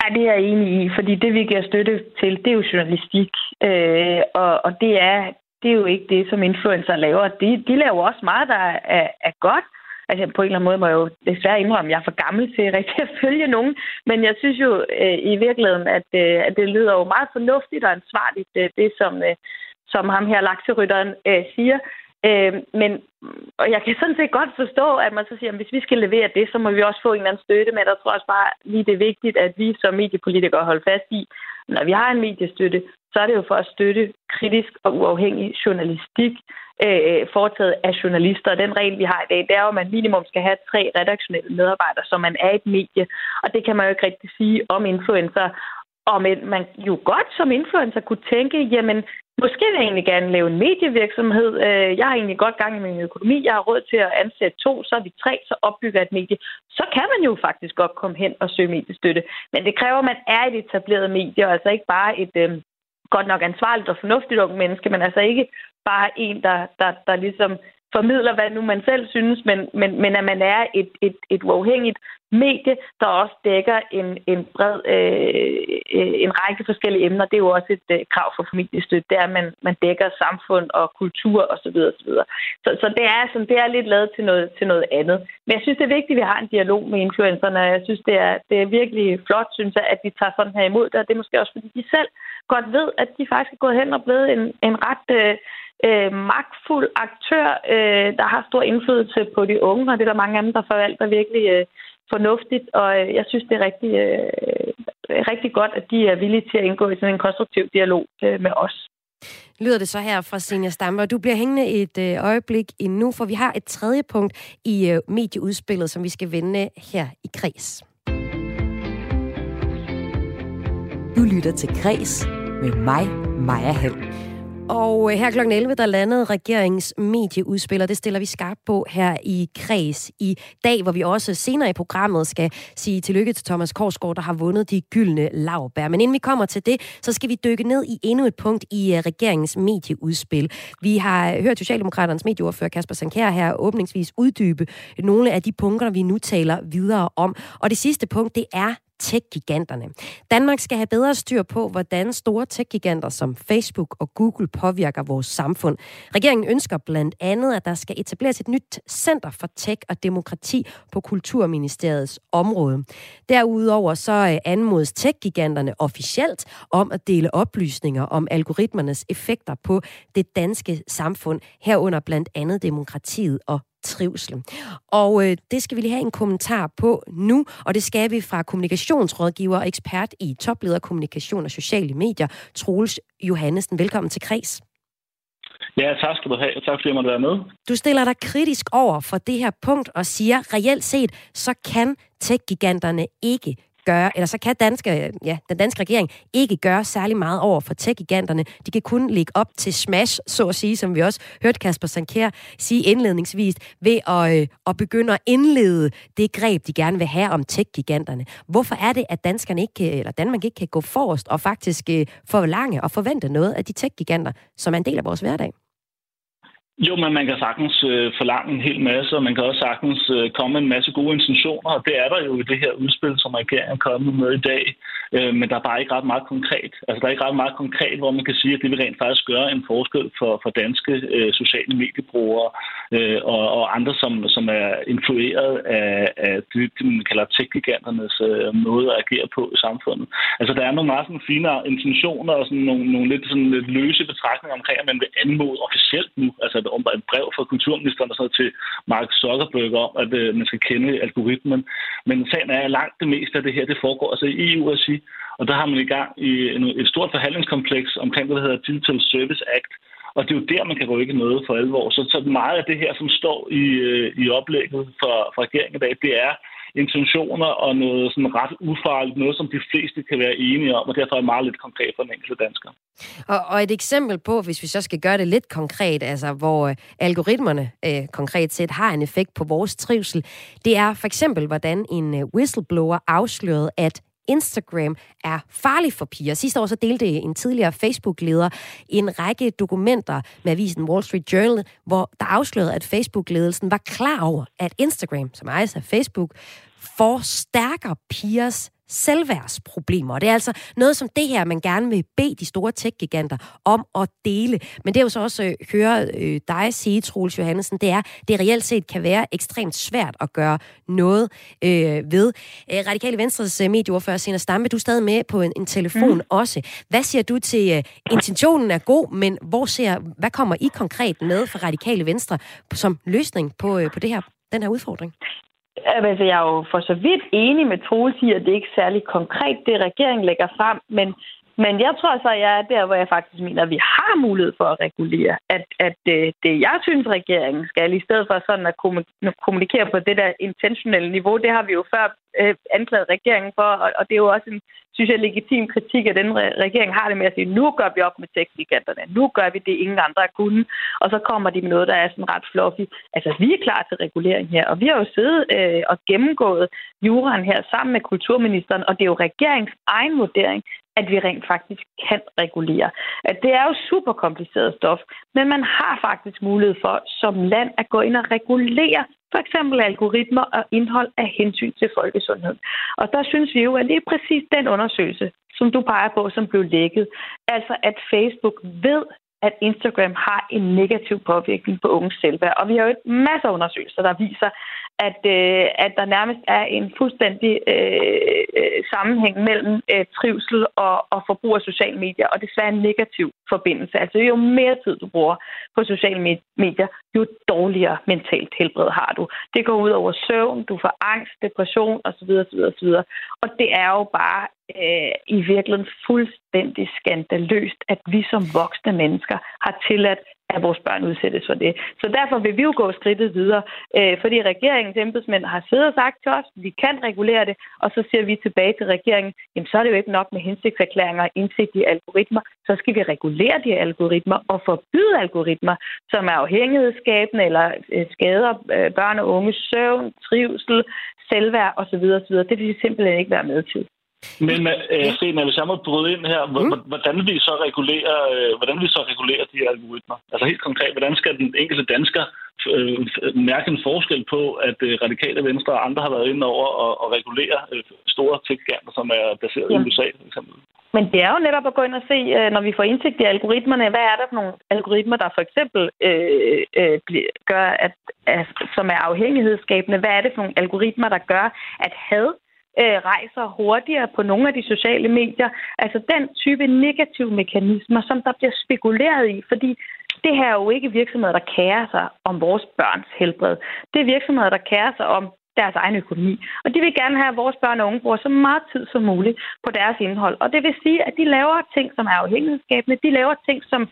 Ja, det er jeg enig i, fordi det, vi giver støtte til, det er jo journalistik. Øh, og, og det er det er jo ikke det, som influencer laver. De, de laver også meget, der er, er godt. Altså på en eller anden måde må jeg jo desværre indrømme, at jeg er for gammel til rigtig at følge nogen. Men jeg synes jo øh, i virkeligheden, at, øh, at det lyder jo meget fornuftigt og ansvarligt, øh, det som, øh, som ham her lakserytteren øh, siger. Øh, men og jeg kan sådan set godt forstå, at man så siger, at hvis vi skal levere det, så må vi også få en eller anden støtte. Men der tror jeg også bare lige, det er vigtigt, at vi som mediepolitikere holder fast i, når vi har en mediestøtte, så er det jo for at støtte kritisk og uafhængig journalistik øh, foretaget af journalister. Og den regel, vi har i dag, det er jo, at man minimum skal have tre redaktionelle medarbejdere, så man er et medie. Og det kan man jo ikke rigtig sige om influencer. Og men man jo godt som influencer kunne tænke, jamen, måske vil jeg egentlig gerne lave en medievirksomhed. Øh, jeg har egentlig godt gang i min økonomi. Jeg har råd til at ansætte to, så er vi tre, så opbygger et medie. Så kan man jo faktisk godt komme hen og søge mediestøtte. Men det kræver, at man er et etableret medie, og altså ikke bare et øh, godt nok ansvarligt og fornuftigt ung menneske, men altså ikke bare en, der, der, der ligesom formidler, hvad nu man selv synes, men, men, men at man er et, et, et uafhængigt medie, der også dækker en, en bred, øh, øh en række forskellige emner. Det er jo også et øh, krav for familiestøtte, det er, at man, man dækker samfund og kultur osv. og Så, videre. så så det, er, sådan, det er lidt lavet til noget, til noget andet. Men jeg synes, det er vigtigt, at vi har en dialog med influencerne, jeg synes, det er, det er virkelig flot, synes jeg, at vi tager sådan her imod det, og det er måske også, fordi de selv godt ved, at de faktisk er gået hen og blevet en, en ret... Øh, øh, magtfuld aktør, øh, der har stor indflydelse på de unge, og det er der mange af dem, der forvalter virkelig øh, fornuftigt, og øh, jeg synes, det er rigtig, øh, rigtig godt, at de er villige til at indgå i sådan en konstruktiv dialog øh, med os. Lyder det så her fra Senior Stammer. Du bliver hængende et øh, øjeblik endnu, for vi har et tredje punkt i øh, medieudspillet, som vi skal vende her i Kreds. Du lytter til Kres med mig, Maja Hall. Og øh, her kl. 11, der landede regeringens medieudspil, og det stiller vi skarpt på her i Kreds i dag, hvor vi også senere i programmet skal sige tillykke til Thomas Korsgaard, der har vundet de gyldne lavbær. Men inden vi kommer til det, så skal vi dykke ned i endnu et punkt i øh, regeringens medieudspil. Vi har hørt Socialdemokraternes medieordfører Kasper Sankær her åbningsvis uddybe nogle af de punkter, vi nu taler videre om. Og det sidste punkt, det er tech-giganterne. Danmark skal have bedre styr på, hvordan store tech-giganter som Facebook og Google påvirker vores samfund. Regeringen ønsker blandt andet, at der skal etableres et nyt center for tech og demokrati på Kulturministeriets område. Derudover så øh, anmodes tech-giganterne officielt om at dele oplysninger om algoritmernes effekter på det danske samfund, herunder blandt andet demokratiet og trivsel. Og øh, det skal vi lige have en kommentar på nu, og det skal vi fra kommunikationsrådgiver og ekspert i toplederkommunikation og sociale medier, Troels Johannesen. Velkommen til Kres. Ja, tak skal du have, tak fordi jeg måtte være med. Du stiller dig kritisk over for det her punkt og siger, reelt set, så kan tech-giganterne ikke gøre, eller så kan danske, ja, den danske regering ikke gøre særlig meget over for tech-giganterne. De kan kun ligge op til smash, så at sige, som vi også hørte Kasper Sankær sige indledningsvis, ved at, øh, at begynde at indlede det greb, de gerne vil have om tech-giganterne. Hvorfor er det, at danskerne ikke kan, eller Danmark ikke kan gå forrest og faktisk øh, forlange og forvente noget af de tech-giganter, som er en del af vores hverdag? Jo, men man kan sagtens øh, forlange en hel masse, og man kan også sagtens øh, komme med en masse gode intentioner, og det er der jo i det her udspil, som regeringen er kommet med i dag. Øh, men der er bare ikke ret meget konkret. Altså, der er ikke ret meget konkret, hvor man kan sige, at det vil rent faktisk gøre en forskel for, for danske øh, sociale mediebrugere øh, og, og andre, som, som er influeret af, af det, man kalder tech-giganternes øh, måde at agere på i samfundet. Altså, der er nogle meget sådan, fine intentioner og sådan nogle, nogle lidt, sådan, lidt løse betragtninger omkring, at man vil anmode officielt nu, altså om et brev fra kulturministeren og sådan til Mark Zuckerberg om, at øh, man skal kende algoritmen. Men sagen er, at langt det meste af det her, det foregår altså i EU-regi, og der har man i gang i et stort forhandlingskompleks omkring, hvad der hedder Digital Service Act, og det er jo der, man kan rykke noget for alvor. Så, så meget af det her, som står i, øh, i oplægget fra, fra regeringen i dag, det er intentioner og noget sådan ret ufarligt, noget som de fleste kan være enige om, og derfor er meget lidt konkret for den enkelte dansker. Og, og et eksempel på, hvis vi så skal gøre det lidt konkret, altså hvor øh, algoritmerne øh, konkret set har en effekt på vores trivsel, det er for eksempel, hvordan en øh, whistleblower afslørede, at Instagram er farlig for piger. Sidste år så delte en tidligere Facebook-leder en række dokumenter med avisen Wall Street Journal, hvor der afslørede, at Facebook-ledelsen var klar over, at Instagram, som ejes af Facebook, forstærker pigers selvværdsproblemer. Og det er altså noget som det her, man gerne vil bede de store tech-giganter om at dele. Men det er jo så også øh, høre øh, dig sige, Troels Johannesen, det er, det reelt set kan være ekstremt svært at gøre noget øh, ved. Øh, Radikale Venstres øh, medieordfører, Sina Stampe, du er stadig med på en, en telefon mm. også. Hvad siger du til, øh, intentionen er god, men hvor ser, hvad kommer I konkret med for Radikale Venstre som løsning på, øh, på det her, den her udfordring? Altså, jeg er jo for så vidt enig med Troels i, at det ikke er særlig konkret, det regeringen lægger frem, men men jeg tror så, at jeg er der, hvor jeg faktisk mener, at vi har mulighed for at regulere. At, at det, det, jeg synes, regeringen skal, i stedet for sådan at kommunikere på det der intentionelle niveau, det har vi jo før øh, anklaget regeringen for, og, og det er jo også en, synes jeg, legitim kritik, at den regering har det med at sige, nu gør vi op med teknikanterne, nu gør vi det, ingen andre har og så kommer de med noget, der er sådan ret fluffy. Altså, vi er klar til regulering her, og vi har jo siddet øh, og gennemgået juraen her sammen med kulturministeren, og det er jo regeringens egen vurdering, at vi rent faktisk kan regulere. At det er jo super kompliceret stof, men man har faktisk mulighed for som land at gå ind og regulere for eksempel algoritmer og indhold af hensyn til folkesundhed. Og der synes vi jo, at det er præcis den undersøgelse, som du peger på, som blev lækket. Altså at Facebook ved, at Instagram har en negativ påvirkning på unges selvværd. Og vi har jo et masser af undersøgelser, der viser, at, øh, at der nærmest er en fuldstændig øh, øh, sammenhæng mellem øh, trivsel og, og forbrug af sociale medier, og desværre en negativ forbindelse. Altså jo mere tid du bruger på sociale medier, jo dårligere mentalt helbred har du. Det går ud over søvn, du får angst, depression osv. osv., osv. Og det er jo bare øh, i virkeligheden fuldstændig skandaløst, at vi som voksne mennesker har tilladt, at vores børn udsættes for det. Så derfor vil vi jo gå skridtet videre, øh, fordi regeringens embedsmænd har siddet og sagt til os, at vi kan regulere det, og så siger vi tilbage til regeringen, jamen så er det jo ikke nok med hensigtserklæringer og indsigt i algoritmer, så skal vi regulere de algoritmer og forbyde algoritmer, som er afhængighedsskabende eller øh, skader øh, børn og unges søvn, trivsel, selvværd osv. osv. Det vil vi simpelthen ikke være med til. Men øh, ja. Sten, hvis jeg må bryde ind her, mm. hvordan vi så regulere, øh, hvordan vi så regulere de her algoritmer? Altså helt konkret, hvordan skal den enkelte dansker øh, mærke en forskel på, at øh, radikale venstre og andre har været inde over og, og regulere øh, store tech som er baseret Jamen. i USA, for eksempel. Men det er jo netop at gå ind og se, øh, når vi får indsigt i algoritmerne, hvad er der for nogle algoritmer, der for eksempel øh, øh, gør, at, at, som er afhængighedsskabende. Hvad er det for nogle algoritmer, der gør, at had øh, rejser hurtigere på nogle af de sociale medier. Altså den type negative mekanismer, som der bliver spekuleret i, fordi det her er jo ikke virksomheder, der kærer sig om vores børns helbred. Det er virksomheder, der kærer sig om deres egen økonomi. Og de vil gerne have, at vores børn og unge bruger så meget tid som muligt på deres indhold. Og det vil sige, at de laver ting, som er afhængighedsskabende. De laver ting, som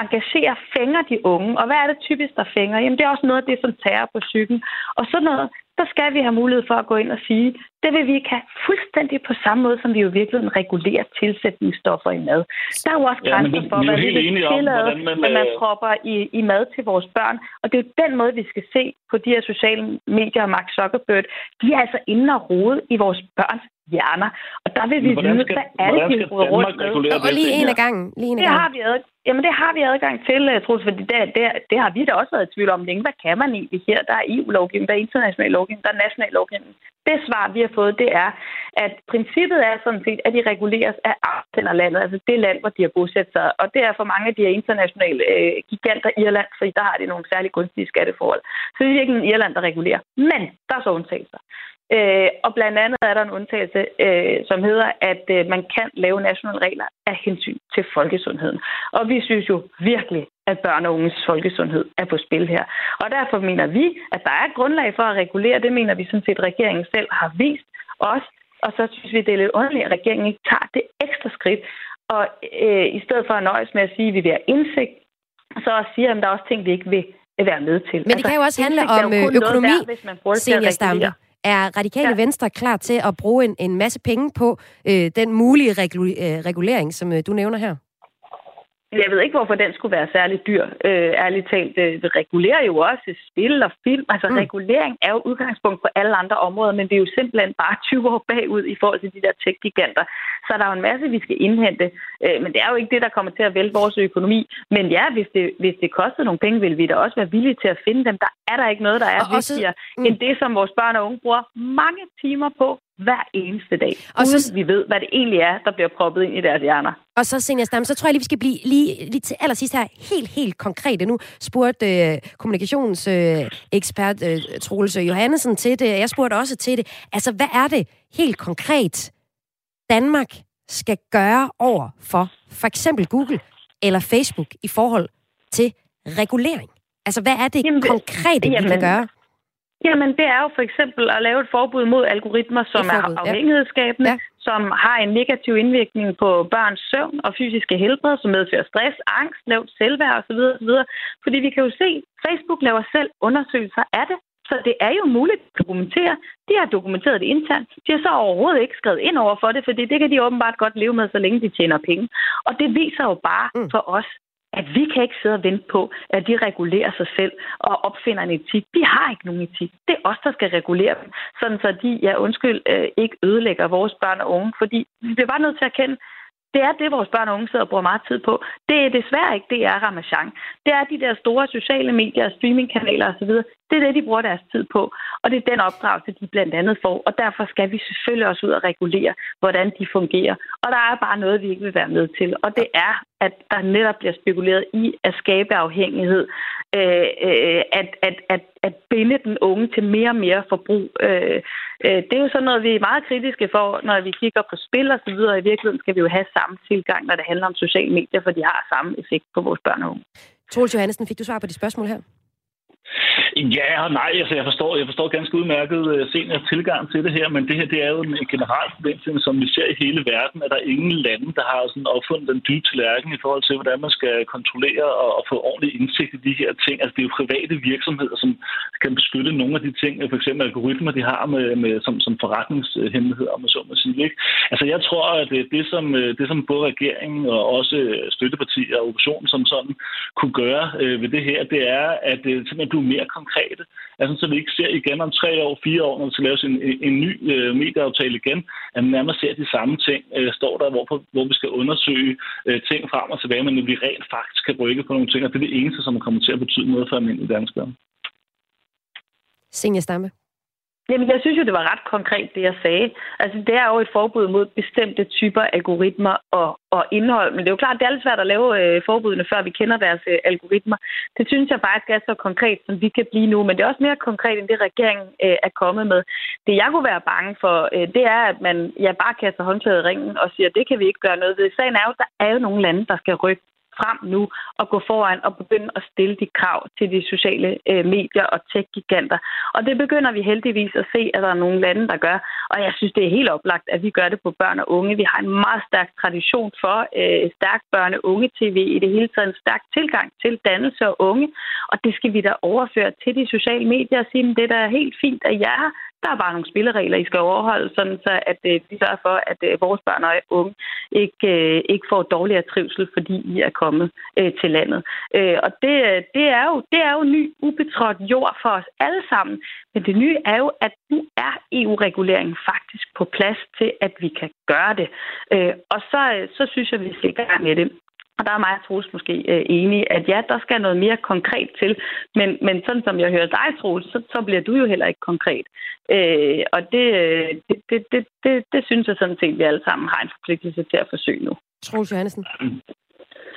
engagerer, fænger de unge. Og hvad er det typisk, der fænger? Jamen, det er også noget af det, som tager på psyken. Og sådan noget, der skal vi have mulighed for at gå ind og sige, det vil vi ikke have fuldstændig på samme måde, som vi jo virkelig regulerer tilsætningsstoffer i mad. Der er jo også grænser ja, for, hvad vi vil tillade, man, at man propper i, i mad til vores børn. Og det er jo den måde, vi skal se på de her sociale medier og Mark Zuckerberg. De er altså inde og rode i vores børns hjerner. Og der vil vi vide, hvad det, vi ruder rundt med. Og lige en af gangen. Lige en. Det har vi ad, Jamen, det har vi adgang til, Troels, fordi det, det, det har vi da også været i tvivl om længe. Hvad kan man egentlig her? Der er EU-lovgivning, der er international lovgivning, der er national lovgivning. Det svar, vi har fået, det er, at princippet er sådan set, at de reguleres af afsenderlandet, altså det land, hvor de har bosat sig. Og det er for mange af de her internationale øh, giganter Irland, fordi der har de nogle særlig gunstige skatteforhold. Så det er virkelig Irland, der regulerer. Men der er så undtagelser. Øh, og blandt andet er der en undtagelse, øh, som hedder, at øh, man kan lave nationale regler af hensyn til folkesundheden. Og vi synes jo virkelig, at børn og unges folkesundhed er på spil her. Og derfor mener vi, at der er grundlag for at regulere. Det mener vi sådan set, at regeringen selv har vist os. Og så synes vi, det er lidt underligt, at regeringen ikke tager det ekstra skridt. Og øh, i stedet for at nøjes med at sige, at vi vil have indsigt, så at sige, at der er også ting, vi ikke vil være med til. Men det altså, kan jo også handle om øh, økonomi, Senior er Radikale ja. Venstre klar til at bruge en, en masse penge på øh, den mulige øh, regulering, som øh, du nævner her? Jeg ved ikke, hvorfor den skulle være særlig dyr. Øh, ærligt talt, det regulerer jo også spil og film. Altså, mm. regulering er jo udgangspunkt på alle andre områder, men det er jo simpelthen bare 20 år bagud i forhold til de der tech-giganter. Så der er jo en masse, vi skal indhente, øh, men det er jo ikke det, der kommer til at vælte vores økonomi. Men ja, hvis det, hvis det koster nogle penge, vil vi da også være villige til at finde dem. Der er der ikke noget, der er og vigtigere også, mm. end det, som vores børn og unge bruger mange timer på hver eneste dag, og så, vi ved, hvad det egentlig er, der bliver proppet ind i deres hjerner. Og så, Senja Stam, så tror jeg lige, vi skal blive lige, lige til allersidst her helt, helt konkrete. Nu spurgte øh, kommunikationsekspert øh, øh, Troels Johannesen til det, jeg spurgte også til det. Altså, hvad er det helt konkret, Danmark skal gøre over for for eksempel Google eller Facebook i forhold til regulering? Altså, hvad er det jamen, konkrete, jamen, vi kan gøre? Jamen, det er jo for eksempel at lave et forbud mod algoritmer, som forbud, er afhængighedsskabende, ja. som har en negativ indvirkning på børns søvn og fysiske helbred, som medfører stress, angst, lavt selvværd osv. osv. Fordi vi kan jo se, Facebook laver selv undersøgelser af det, så det er jo muligt at dokumentere. De har dokumenteret det internt. De har så overhovedet ikke skrevet ind over for det, fordi det kan de åbenbart godt leve med, så længe de tjener penge. Og det viser jo bare mm. for os, at vi kan ikke sidde og vente på, at de regulerer sig selv og opfinder en etik. De har ikke nogen etik. Det er os, der skal regulere dem, sådan så de, ja undskyld, øh, ikke ødelægger vores børn og unge. Fordi vi bliver bare nødt til at erkende, det er det, vores børn og unge sidder og bruger meget tid på. Det er desværre ikke, det er Ramachan. Det er de der store sociale medier, streamingkanaler osv. Det er det, de bruger deres tid på. Og det er den opdragelse, de blandt andet får. Og derfor skal vi selvfølgelig også ud og regulere, hvordan de fungerer. Og der er bare noget, vi ikke vil være med til. Og det er, at der netop bliver spekuleret i at skabe afhængighed. Øh, øh, at, at, at, at binde den unge til mere og mere forbrug. Øh, øh, det er jo sådan noget, vi er meget kritiske for, når vi kigger på spil og så videre. I virkeligheden skal vi jo have samme tilgang, når det handler om sociale medier, for de har samme effekt på vores børn og unge. Troels Johannesen, fik du svar på de spørgsmål her? Ja og nej, altså jeg forstår, jeg forstår ganske udmærket øh, senere senior tilgang til det her, men det her det er jo en generel problemstilling, som vi ser i hele verden, at der er ingen lande, der har sådan opfundet den dybe tallerken i forhold til, hvordan man skal kontrollere og, og få ordentlig indsigt i de her ting. Altså det er jo private virksomheder, som kan beskytte nogle af de ting, for eksempel algoritmer, de har med, med som, som forretningshemmeligheder, om man så må sige. Ikke? Altså jeg tror, at det, det, som, øh, det som både regeringen og også støttepartier og oppositionen som sådan kunne gøre øh, ved det her, det er, at det simpelthen blive mere konkrete. Altså, så vi ikke ser igen om tre år, fire år, når der skal laves en, en ny øh, medieaftale igen, at man nærmest ser de samme ting, øh, står der, hvor, på, hvor vi skal undersøge øh, ting frem og tilbage, men vi rent faktisk kan rykke på nogle ting, og det er det eneste, som kommer til at betyde noget for almindelige danskere. Senior Stamme. Jamen, jeg synes jo, det var ret konkret, det jeg sagde. Altså, det er jo et forbud mod bestemte typer algoritmer og, og indhold. Men det er jo klart, det er lidt svært at lave øh, forbudene, før vi kender deres øh, algoritmer. Det synes jeg faktisk er så konkret, som vi kan blive nu. Men det er også mere konkret, end det regeringen øh, er kommet med. Det, jeg kunne være bange for, øh, det er, at man ja, bare kaster håndklædet i ringen og siger, det kan vi ikke gøre noget ved. Sagen er jo, der er jo nogle lande, der skal rykke frem nu og gå foran og begynde at stille de krav til de sociale øh, medier og tech-giganter. Og det begynder vi heldigvis at se, at der er nogle lande, der gør. Og jeg synes, det er helt oplagt, at vi gør det på børn og unge. Vi har en meget stærk tradition for øh, stærk børne- og unge-tv i det hele taget. En stærk tilgang til dannelse og unge. Og det skal vi da overføre til de sociale medier og sige, at det der er helt fint, at jeg der er bare nogle spilleregler, I skal overholde, sådan så at øh, vi sørger for, at øh, vores børn og unge ikke, øh, ikke får dårligere trivsel, fordi I er kommet øh, til landet. Øh, og det, øh, det, er jo, det er jo ny ubetrådt jord for os alle sammen. Men det nye er jo, at nu er EU-reguleringen faktisk på plads til, at vi kan gøre det. Øh, og så, øh, så synes jeg, vi skal i gang med det. Og der er mig og Troels måske øh, enige, at ja, der skal noget mere konkret til. Men, men sådan som jeg hører dig, Troels, så, så bliver du jo heller ikke konkret. Øh, og det, det, det, det, det, det synes jeg sådan set, vi alle sammen har en forpligtelse til at forsøge nu. Troels Johansen.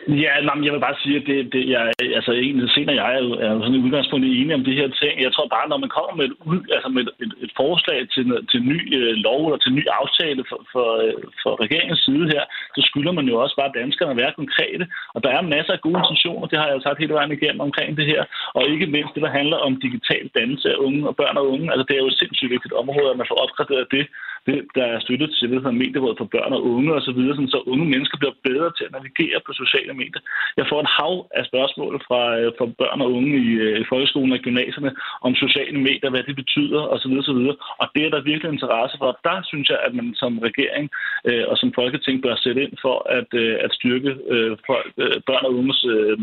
Ja, nej, jeg vil bare sige, at det, det jeg, altså egentlig senere jeg er er sådan i udgangspunktet enig om det her ting. Jeg tror bare, når man kommer med et, altså med et, et forslag til, til ny øh, lov eller til ny aftale for, for, øh, for regeringens side her, så skylder man jo også bare danskerne at være konkrete. Og der er masser af gode intentioner, det har jeg jo sagt hele vejen igennem omkring det her. Og ikke mindst det, der handler om digital dannelse af unge og børn og unge. Altså det er jo et sindssygt vigtigt område, at man får opgraderet det det, der er støttet til det medieråd for børn og unge osv., så, videre, så unge mennesker bliver bedre til at navigere på sociale medier. Jeg får et hav af spørgsmål fra, øh, fra børn og unge i, øh, i folkeskolen og gymnasierne om sociale medier, hvad det betyder osv. osv. Og det er der virkelig interesse for. Der synes jeg, at man som regering øh, og som folketing bør sætte ind for at, øh, at styrke øh, folk, øh, børn og unges øh,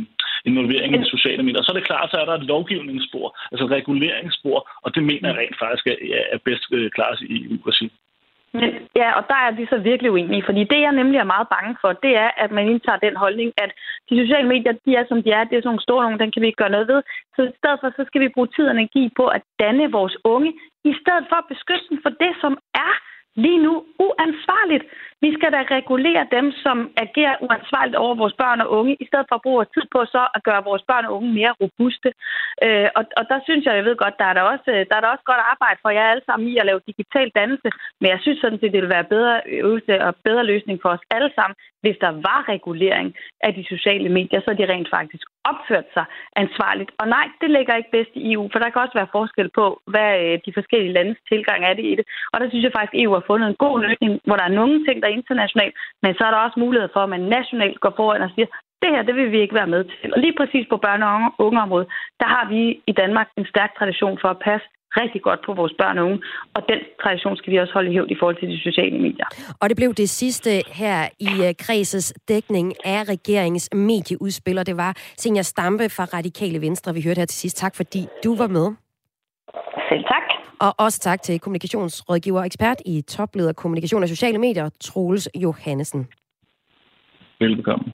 involvering i sociale medier. Og så er det klart, så er der et lovgivningsspor, altså et reguleringsspor, og det mener jeg rent faktisk er, er bedst øh, klares i EU-regi. Men, ja, og der er vi så virkelig uenige, fordi det, jeg nemlig er meget bange for, det er, at man indtager den holdning, at de sociale medier, de er som de er, det er sådan nogle store nogle, den kan vi ikke gøre noget ved. Så i stedet for, så skal vi bruge tid og energi på at danne vores unge, i stedet for at beskytte dem for det, som er lige nu uansvarligt. Vi skal da regulere dem, som agerer uansvarligt over vores børn og unge, i stedet for at bruge tid på så at gøre vores børn og unge mere robuste. Øh, og, og der synes jeg, jeg ved godt, der er der også, øh, der er der også godt arbejde for jer alle sammen i at lave digital dannelse, men jeg synes sådan set, det ville være bedre øvelse og bedre løsning for os alle sammen, hvis der var regulering af de sociale medier, så de rent faktisk opført sig ansvarligt. Og nej, det ligger ikke bedst i EU, for der kan også være forskel på, hvad øh, de forskellige landes tilgang er det i det. Og der synes jeg faktisk, at EU har fundet en god løsning, hvor der er nogle ting, der er internationalt, men så er der også mulighed for, at man nationalt går foran og siger, det her, det vil vi ikke være med til. Og lige præcis på børne- og ungeområdet, der har vi i Danmark en stærk tradition for at passe rigtig godt på vores børn og unge, og den tradition skal vi også holde i hævd i forhold til de sociale medier. Og det blev det sidste her i uh, Kreses dækning af regeringens medieudspil, og det var Senior Stampe fra Radikale Venstre, vi hørte her til sidst. Tak fordi du var med. Selv tak. Og også tak til kommunikationsrådgiver og ekspert i topleder kommunikation og sociale medier, Troels Johannesen. Velbekomme.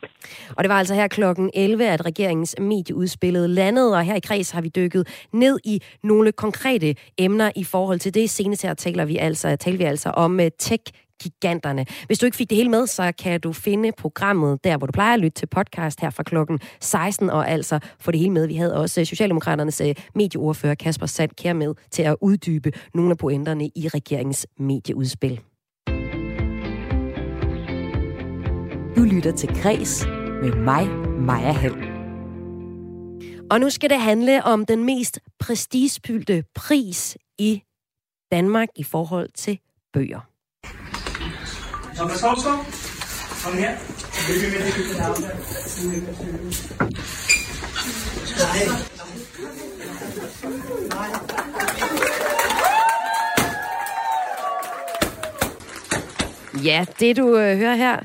Og det var altså her klokken 11, at regeringens medieudspillet landede, og her i Kreds har vi dykket ned i nogle konkrete emner i forhold til det. Senest her taler vi altså, taler vi altså om øh, tech giganterne. Hvis du ikke fik det hele med, så kan du finde programmet der, hvor du plejer at lytte til podcast her fra klokken 16, og altså få det hele med. Vi havde også øh, Socialdemokraternes øh, medieordfører Kasper Sandkær med til at uddybe nogle af pointerne i regeringens medieudspil. Du lytter til Græs med mig, Maja Hall. Og nu skal det handle om den mest prestigefyldte pris i Danmark i forhold til bøger. Thomas Hovskov, kom her. Ja, det du øh, hører her,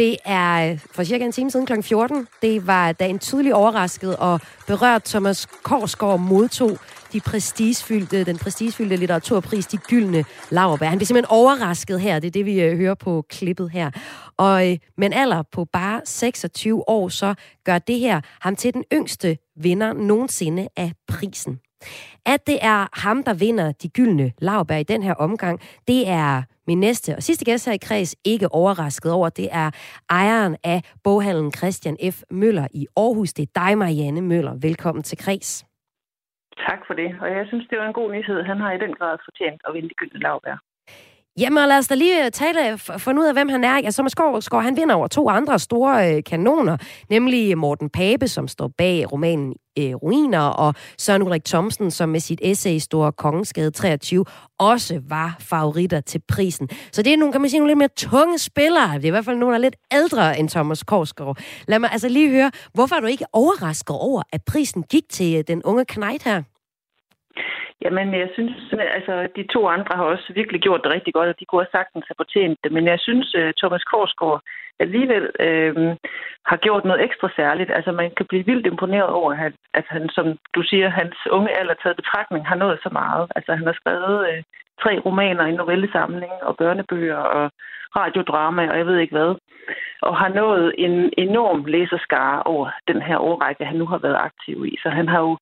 det er for cirka en time siden kl. 14. Det var da en tydelig overrasket og berørt Thomas Korsgaard modtog de prestigefyldte, den prestigefyldte litteraturpris, de gyldne laverbær. Han bliver simpelthen overrasket her, det er det, vi øh, hører på klippet her. Og øh, men alder på bare 26 år, så gør det her ham til den yngste vinder nogensinde af prisen. At det er ham, der vinder de gyldne lavbær i den her omgang, det er min næste og sidste gæst her i kreds ikke overrasket over. Det er ejeren af boghandlen Christian F. Møller i Aarhus. Det er dig, Marianne Møller. Velkommen til kreds. Tak for det, og jeg synes, det var en god nyhed. Han har i den grad fortjent at vinde de gyldne lavbær. Jamen, lad os da lige øh, tale, finde ud af, hvem han er. Ja, Thomas Skorsgaard, han vinder over to andre store øh, kanoner, nemlig Morten Pape, som står bag romanen øh, Ruiner, og Søren Ulrik Thomsen, som med sit essay Store Kongeskade 23 også var favoritter til prisen. Så det er nogle, kan man sige, nogle lidt mere tunge spillere. Det er i hvert fald nogle, der er lidt ældre end Thomas Korsgaard. Lad mig altså lige høre, hvorfor er du ikke overrasket over, at prisen gik til øh, den unge Knight her? Jamen, jeg synes, øh, altså, de to andre har også virkelig gjort det rigtig godt, og de kunne have sagtens have fortjent det. Men jeg synes, øh, Thomas Korsgaard alligevel øh, har gjort noget ekstra særligt. Altså, man kan blive vildt imponeret over, at, at han, som du siger, hans unge alder taget betragtning, har nået så meget. Altså, han har skrevet øh, tre romaner, en novellesamling og børnebøger og radiodrama, og jeg ved ikke hvad. Og har nået en enorm læserskare over den her årrække, han nu har været aktiv i. Så han har jo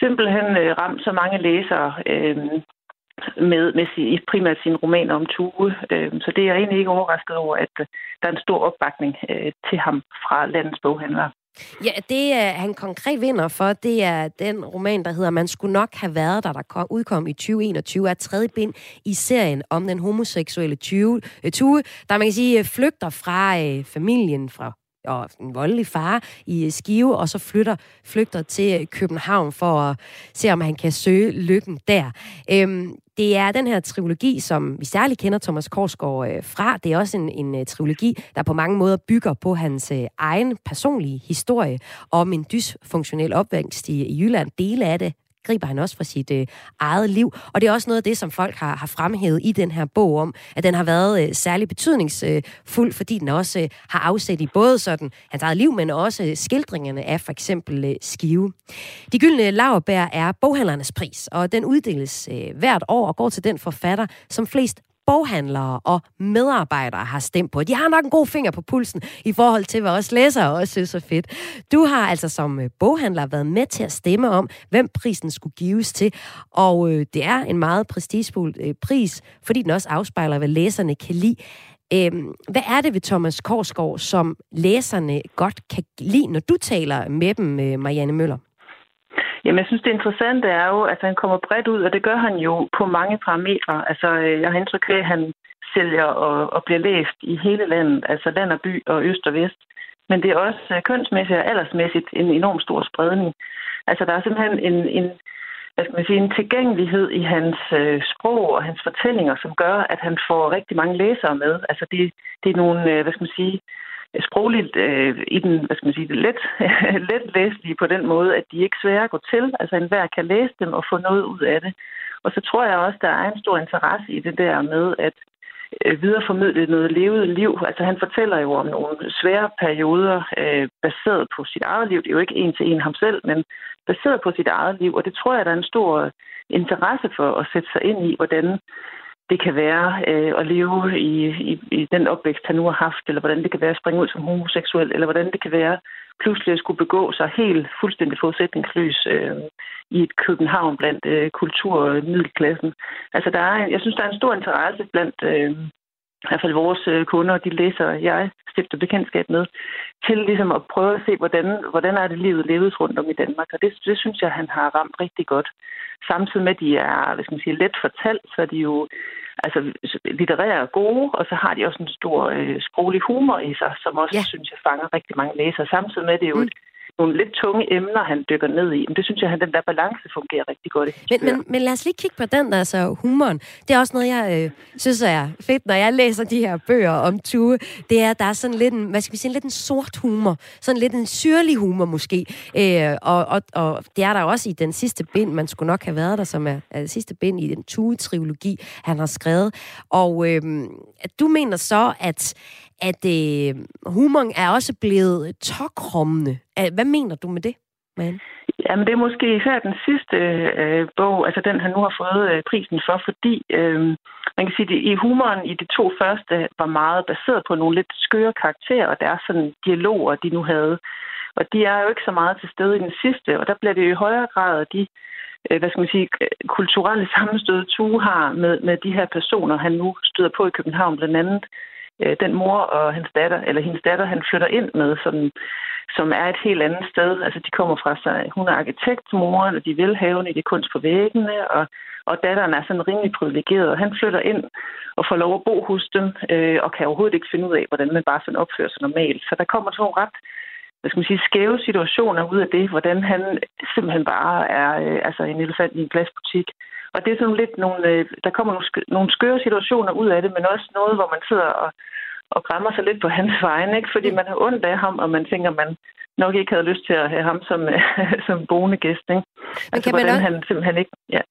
simpelthen øh, ramt så mange læsere øh, med, med sin, primært sin roman om Tue. Øh, så det er jeg egentlig ikke overrasket over, at øh, der er en stor opbakning øh, til ham fra landets boghandlere. Ja, det er, han konkret vinder for, det er den roman, der hedder Man skulle nok have været der, der kom, udkom i 2021, er tredje bind i serien om den homoseksuelle Tue, øh, Tue der man kan sige flygter fra øh, familien, fra og en voldelig far i øh, Skive, og så flytter, flygter til øh, København for at se, om han kan søge lykken der. Øhm, det er den her trilogi, som vi særligt kender Thomas Korsgaard øh, fra. Det er også en, en øh, trilogi, der på mange måder bygger på hans øh, egen personlige historie om en dysfunktionel opvækst i, i Jylland. Dele af det griber han også fra sit øh, eget liv. Og det er også noget af det, som folk har, har fremhævet i den her bog om, at den har været øh, særlig betydningsfuld, øh, fordi den også øh, har afsæt i både sådan hans eget liv, men også skildringerne af for eksempel øh, Skive. De gyldne laverbær er boghandlernes pris, og den uddeles øh, hvert år og går til den forfatter, som flest boghandlere og medarbejdere har stemt på. De har nok en god finger på pulsen i forhold til, hvad os læsere også synes er fedt. Du har altså som øh, boghandler været med til at stemme om, hvem prisen skulle gives til. Og øh, det er en meget prestigefuld øh, pris, fordi den også afspejler, hvad læserne kan lide. Øhm, hvad er det ved Thomas Korsgaard, som læserne godt kan lide, når du taler med dem, øh, Marianne Møller? Jamen, jeg synes, det interessante er jo, at han kommer bredt ud, og det gør han jo på mange parametre. Altså, øh, jeg har indtryk af, at han sælger og, og bliver læst i hele landet, altså land og by og øst og vest. Men det er også øh, kønsmæssigt og aldersmæssigt en enorm stor spredning. Altså, der er simpelthen en, en, hvad skal man sige, en tilgængelighed i hans øh, sprog og hans fortællinger, som gør, at han får rigtig mange læsere med. Altså, det, det er nogle, øh, hvad skal man sige, sprogligt øh, i den, hvad skal man sige, det let, let læselige på den måde, at de ikke svære at gå til. Altså enhver kan læse dem og få noget ud af det. Og så tror jeg også, der er en stor interesse i det der med at øh, videreformidle noget levet liv. Altså han fortæller jo om nogle svære perioder øh, baseret på sit eget liv. Det er jo ikke en til en ham selv, men baseret på sit eget liv. Og det tror jeg, der er en stor interesse for at sætte sig ind i, hvordan det kan være øh, at leve i, i, i den opvækst, han nu har haft, eller hvordan det kan være at springe ud som homoseksuel, eller hvordan det kan være pludselig at skulle begå sig helt fuldstændig forudsætningsløs øh, i et København blandt øh, kultur- og middelklassen. Altså, der er, jeg synes, der er en stor interesse blandt øh, i hvert fald vores øh, kunder og de læsere, jeg stifter bekendtskab med, til ligesom at prøve at se, hvordan, hvordan er det livet levet rundt om i Danmark. Og det, det synes jeg, han har ramt rigtig godt. Samtidig med, at de er hvad skal man sige, let fortalt, så er de jo altså, litterære gode, og så har de også en stor øh, sproglig humor i sig, som også, ja. synes jeg, fanger rigtig mange læsere. Samtidig med, det er jo mm. et nogle lidt tunge emner, han dykker ned i. Men det synes jeg, at den der balance fungerer rigtig godt i men, men, men lad os lige kigge på den der, så humoren. Det er også noget, jeg øh, synes er fedt, når jeg læser de her bøger om Tue. Det er, at der er sådan lidt en, hvad skal vi sige, lidt en sort humor. Sådan lidt en syrlig humor måske. Øh, og, og, og det er der også i den sidste bind, man skulle nok have været der, som er, er det sidste bind i den Tue-trilogi, han har skrevet. Og øh, du mener så, at at øh, humoren er også blevet tokrummende. Hvad mener du med det, man? Jamen, det er måske især den sidste øh, bog, altså den, han nu har fået øh, prisen for, fordi øh, man kan sige, at i humoren i de to første var meget baseret på nogle lidt skøre karakterer, og deres sådan dialoger, de nu havde. Og de er jo ikke så meget til stede i den sidste, og der bliver det jo i højere grad de øh, hvad skal man sige, kulturelle sammenstød, Tue har med, med de her personer, han nu støder på i København, blandt andet øh, Øh, den mor og hans datter, eller hendes datter, han flytter ind med, sådan, som er et helt andet sted. Altså, de kommer fra sig, hun er arkitekt, moren, og de vil have det kunst på væggene, og, og datteren er sådan rimelig privilegeret, og han flytter ind og får lov at bo hos dem, øh, og kan overhovedet ikke finde ud af, hvordan man bare sådan opfører sig normalt. Så der kommer sådan nogle ret hvad skal man sige, skæve situationer ud af det, hvordan han simpelthen bare er øh, altså en elefant i en glasbutik. Og det er sådan lidt nogle, øh, der kommer nogle, sk- nogle skøre situationer ud af det, men også noget, hvor man sidder og, og græmmer sig lidt på hans vegne, ikke? fordi man har ondt af ham, og man tænker, man nok ikke havde lyst til at have ham som, som boende gæst. Ikke? Altså, hvordan også... han simpelthen ikke... Ja.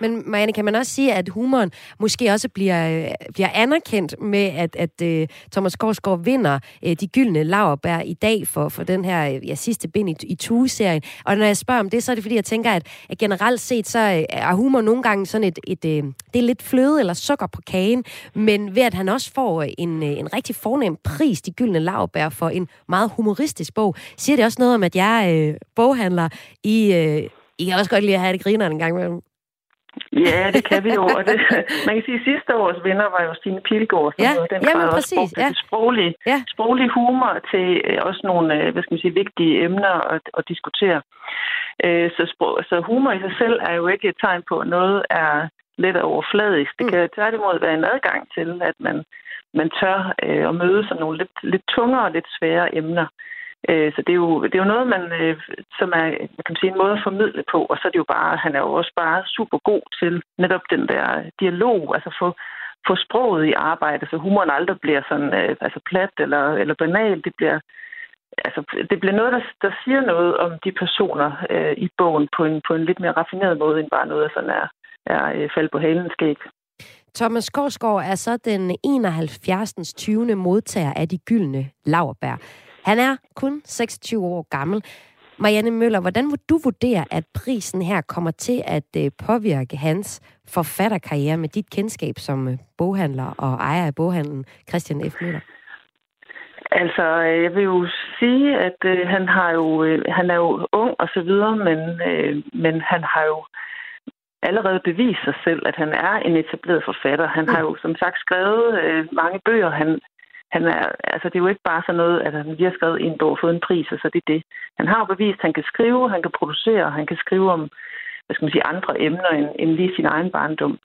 Men Marianne, kan man også sige, at humoren måske også bliver, øh, bliver anerkendt med, at, at uh, Thomas Korsgaard vinder uh, de gyldne laverbær i dag for, for den her ja, sidste bind i, i Tue-serien. Og når jeg spørger om det, så er det fordi, jeg tænker, at, at generelt set, så er humor nogle gange sådan et, et, et det er lidt fløde eller sukker på kagen, men ved at han også får en, en rigtig fornem pris, de gyldne laverbær, for en meget humoristisk bog, siger det også noget om, at jeg uh, boghandler i... Uh, I kan også godt lide at have det griner en gang imellem. Ja, det kan vi jo. Og det, man kan sige, at sidste års vinder var jo Stine Pilgaard, som ja, jo den jamen, præcis, ja. sproglig, ja. sproglig humor til øh, også nogle øh, hvad skal man sige, vigtige emner at, at diskutere. Øh, så, sprog, så humor i sig selv er jo ikke et tegn på, at noget er lidt overfladisk. Det mm. kan tværtimod være en adgang til, at man, man tør øh, at møde sådan nogle lidt, lidt tungere og lidt svære emner. Øh, så det er, jo, det er jo noget, man, øh, som er man kan sige, en måde at formidle på, og så er det jo bare, han er jo også bare super god til netop den der dialog, altså få, få sproget i arbejde, så humoren aldrig bliver sådan øh, altså plat eller, eller banal. Det bliver, altså, det bliver noget, der, der siger noget om de personer øh, i bogen på en, på en lidt mere raffineret måde, end bare noget, der sådan er, er øh, fald på halen skæg. Thomas Korsgaard er så den 71. 20. modtager af de gyldne laverbær. Han er kun 26 år gammel. Marianne Møller, hvordan vil du vurdere, at prisen her kommer til at øh, påvirke hans forfatterkarriere med dit kendskab som øh, boghandler og ejer af boghandlen Christian F. Møller? Altså, øh, jeg vil jo sige, at øh, han har jo øh, han er jo ung og så videre, men øh, men han har jo allerede bevist sig selv, at han er en etableret forfatter. Han har jo som sagt skrevet øh, mange bøger. Han han er, altså det er jo ikke bare sådan noget, at han lige har skrevet en bog og fået en pris, og så det er det. Han har jo bevist, at han kan skrive, han kan producere, han kan skrive om hvad skal man sige, andre emner end, end lige sin egen barndom.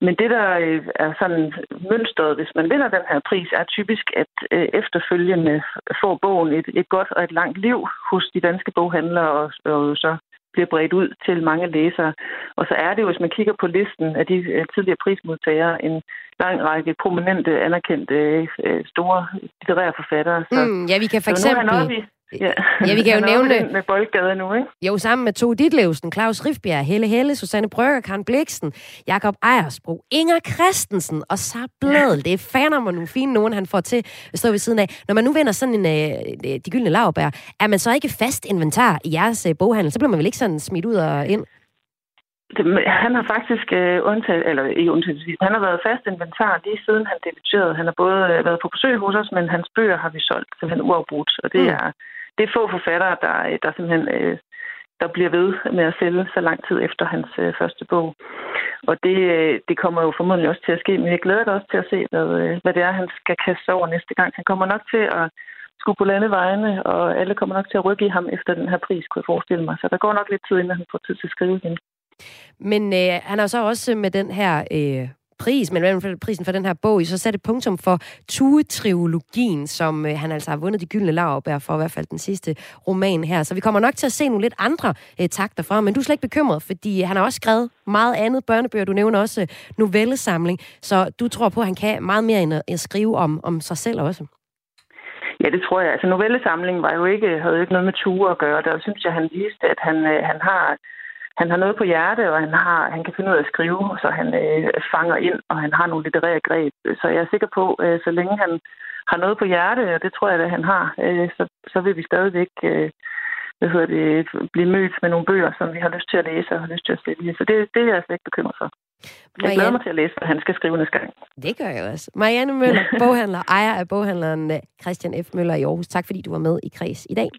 Men det, der øh, er sådan mønstret, hvis man vinder den her pris, er typisk, at øh, efterfølgende får bogen et, et godt og et langt liv hos de danske boghandlere, og, og så bliver bredt ud til mange læsere. Og så er det jo, hvis man kigger på listen af de øh, tidligere prismodtagere, en lang række prominente, anerkendte, øh, store litterære forfattere. Så, mm, ja, vi kan for eksempel... Er han Ja, ja vi kan jo nævne det. Med boldgade nu, ikke? Jo, sammen med to Ditlevsen, Claus Rifbjerg, Helle Helle, Susanne Brøger, Karen Bliksen, Jakob Ejersbro, Inger Christensen og så Bladel. Det er faner mig nogle fine nogen, han får til at stå ved siden af. Når man nu vinder sådan en øh, de gyldne lavbær, er man så ikke fast inventar i jeres øh, boghandel? Så bliver man vel ikke sådan smidt ud og ind? Han har faktisk øh, undtaget, eller ikke undtaget, han har været fast inventar lige siden han debuterede. Han har både øh, været på besøg hos os, men hans bøger har vi solgt simpelthen uafbrudt, og det mm. er det er få forfattere, der, øh, der simpelthen øh, der bliver ved med at sælge så lang tid efter hans øh, første bog. Og det, øh, det kommer jo formodentlig også til at ske, men jeg glæder mig også til at se, hvad, øh, hvad det er, han skal kaste over næste gang. Han kommer nok til at skulle på landevejene, og alle kommer nok til at rykke i ham efter den her pris, kunne jeg forestille mig. Så der går nok lidt tid, inden han får tid til at skrive igen. Men øh, han har så også med den her øh, pris, men i hvert fald prisen for den her bog, så satte punktum for Tue-triologien, som øh, han altså har vundet de gyldne laverbær for, i hvert fald den sidste roman her. Så vi kommer nok til at se nogle lidt andre øh, takter fra men du er slet ikke bekymret, fordi øh, han har også skrevet meget andet børnebøger. Du nævner også øh, novellesamling, så du tror på, at han kan meget mere end at, at skrive om, om sig selv også. Ja, det tror jeg. Altså novellesamlingen var jo ikke, havde jo ikke noget med Tue at gøre. Der synes jeg, han viste, at han, øh, han har han har noget på hjerte, og han, har, han kan finde ud af at skrive, så han øh, fanger ind, og han har nogle litterære greb. Så jeg er sikker på, øh, så længe han har noget på hjerte, og det tror jeg, at han har, øh, så, så vil vi stadigvæk øh, hvad hedder det, blive mødt med nogle bøger, som vi har lyst til at læse og har lyst til at sælge. Så det, det er jeg slet ikke bekymret for. Jeg glæder mig til at læse, hvad han skal skrive næste gang. Det gør jeg også. Marianne Møller, boghandler, ejer af boghandleren Christian F. Møller i Aarhus. Tak fordi du var med i Kreds i dag.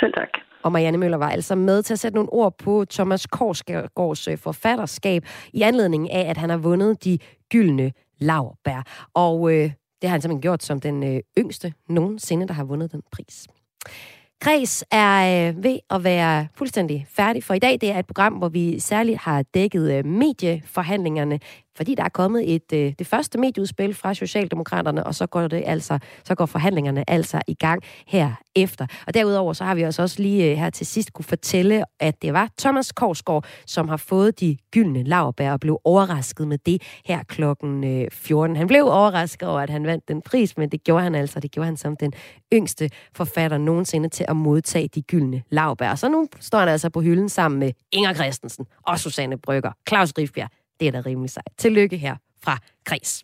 Selv tak. Og Marianne Møller var altså med til at sætte nogle ord på Thomas Korsgaards øh, forfatterskab i anledning af, at han har vundet de gyldne lavbær. Og øh, det har han simpelthen gjort som den øh, yngste nogensinde, der har vundet den pris. Kreds er øh, ved at være fuldstændig færdig for i dag. Det er et program, hvor vi særligt har dækket øh, medieforhandlingerne fordi der er kommet et øh, det første medieudspil fra Socialdemokraterne, og så går det altså så går forhandlingerne altså i gang her efter. Og derudover så har vi også, også lige øh, her til sidst kunne fortælle, at det var Thomas Korsgaard, som har fået de gyldne laverbær og blev overrasket med det her klokken øh, 14. Han blev overrasket over, at han vandt den pris, men det gjorde han altså. Det gjorde han som den yngste forfatter nogensinde til at modtage de gyldne laverbær. Og så nu står han altså på hylden sammen med Inger Christensen og Susanne Brygger, Claus Rifbjerg, det er da rimelig sejt. Tillykke her fra Kres.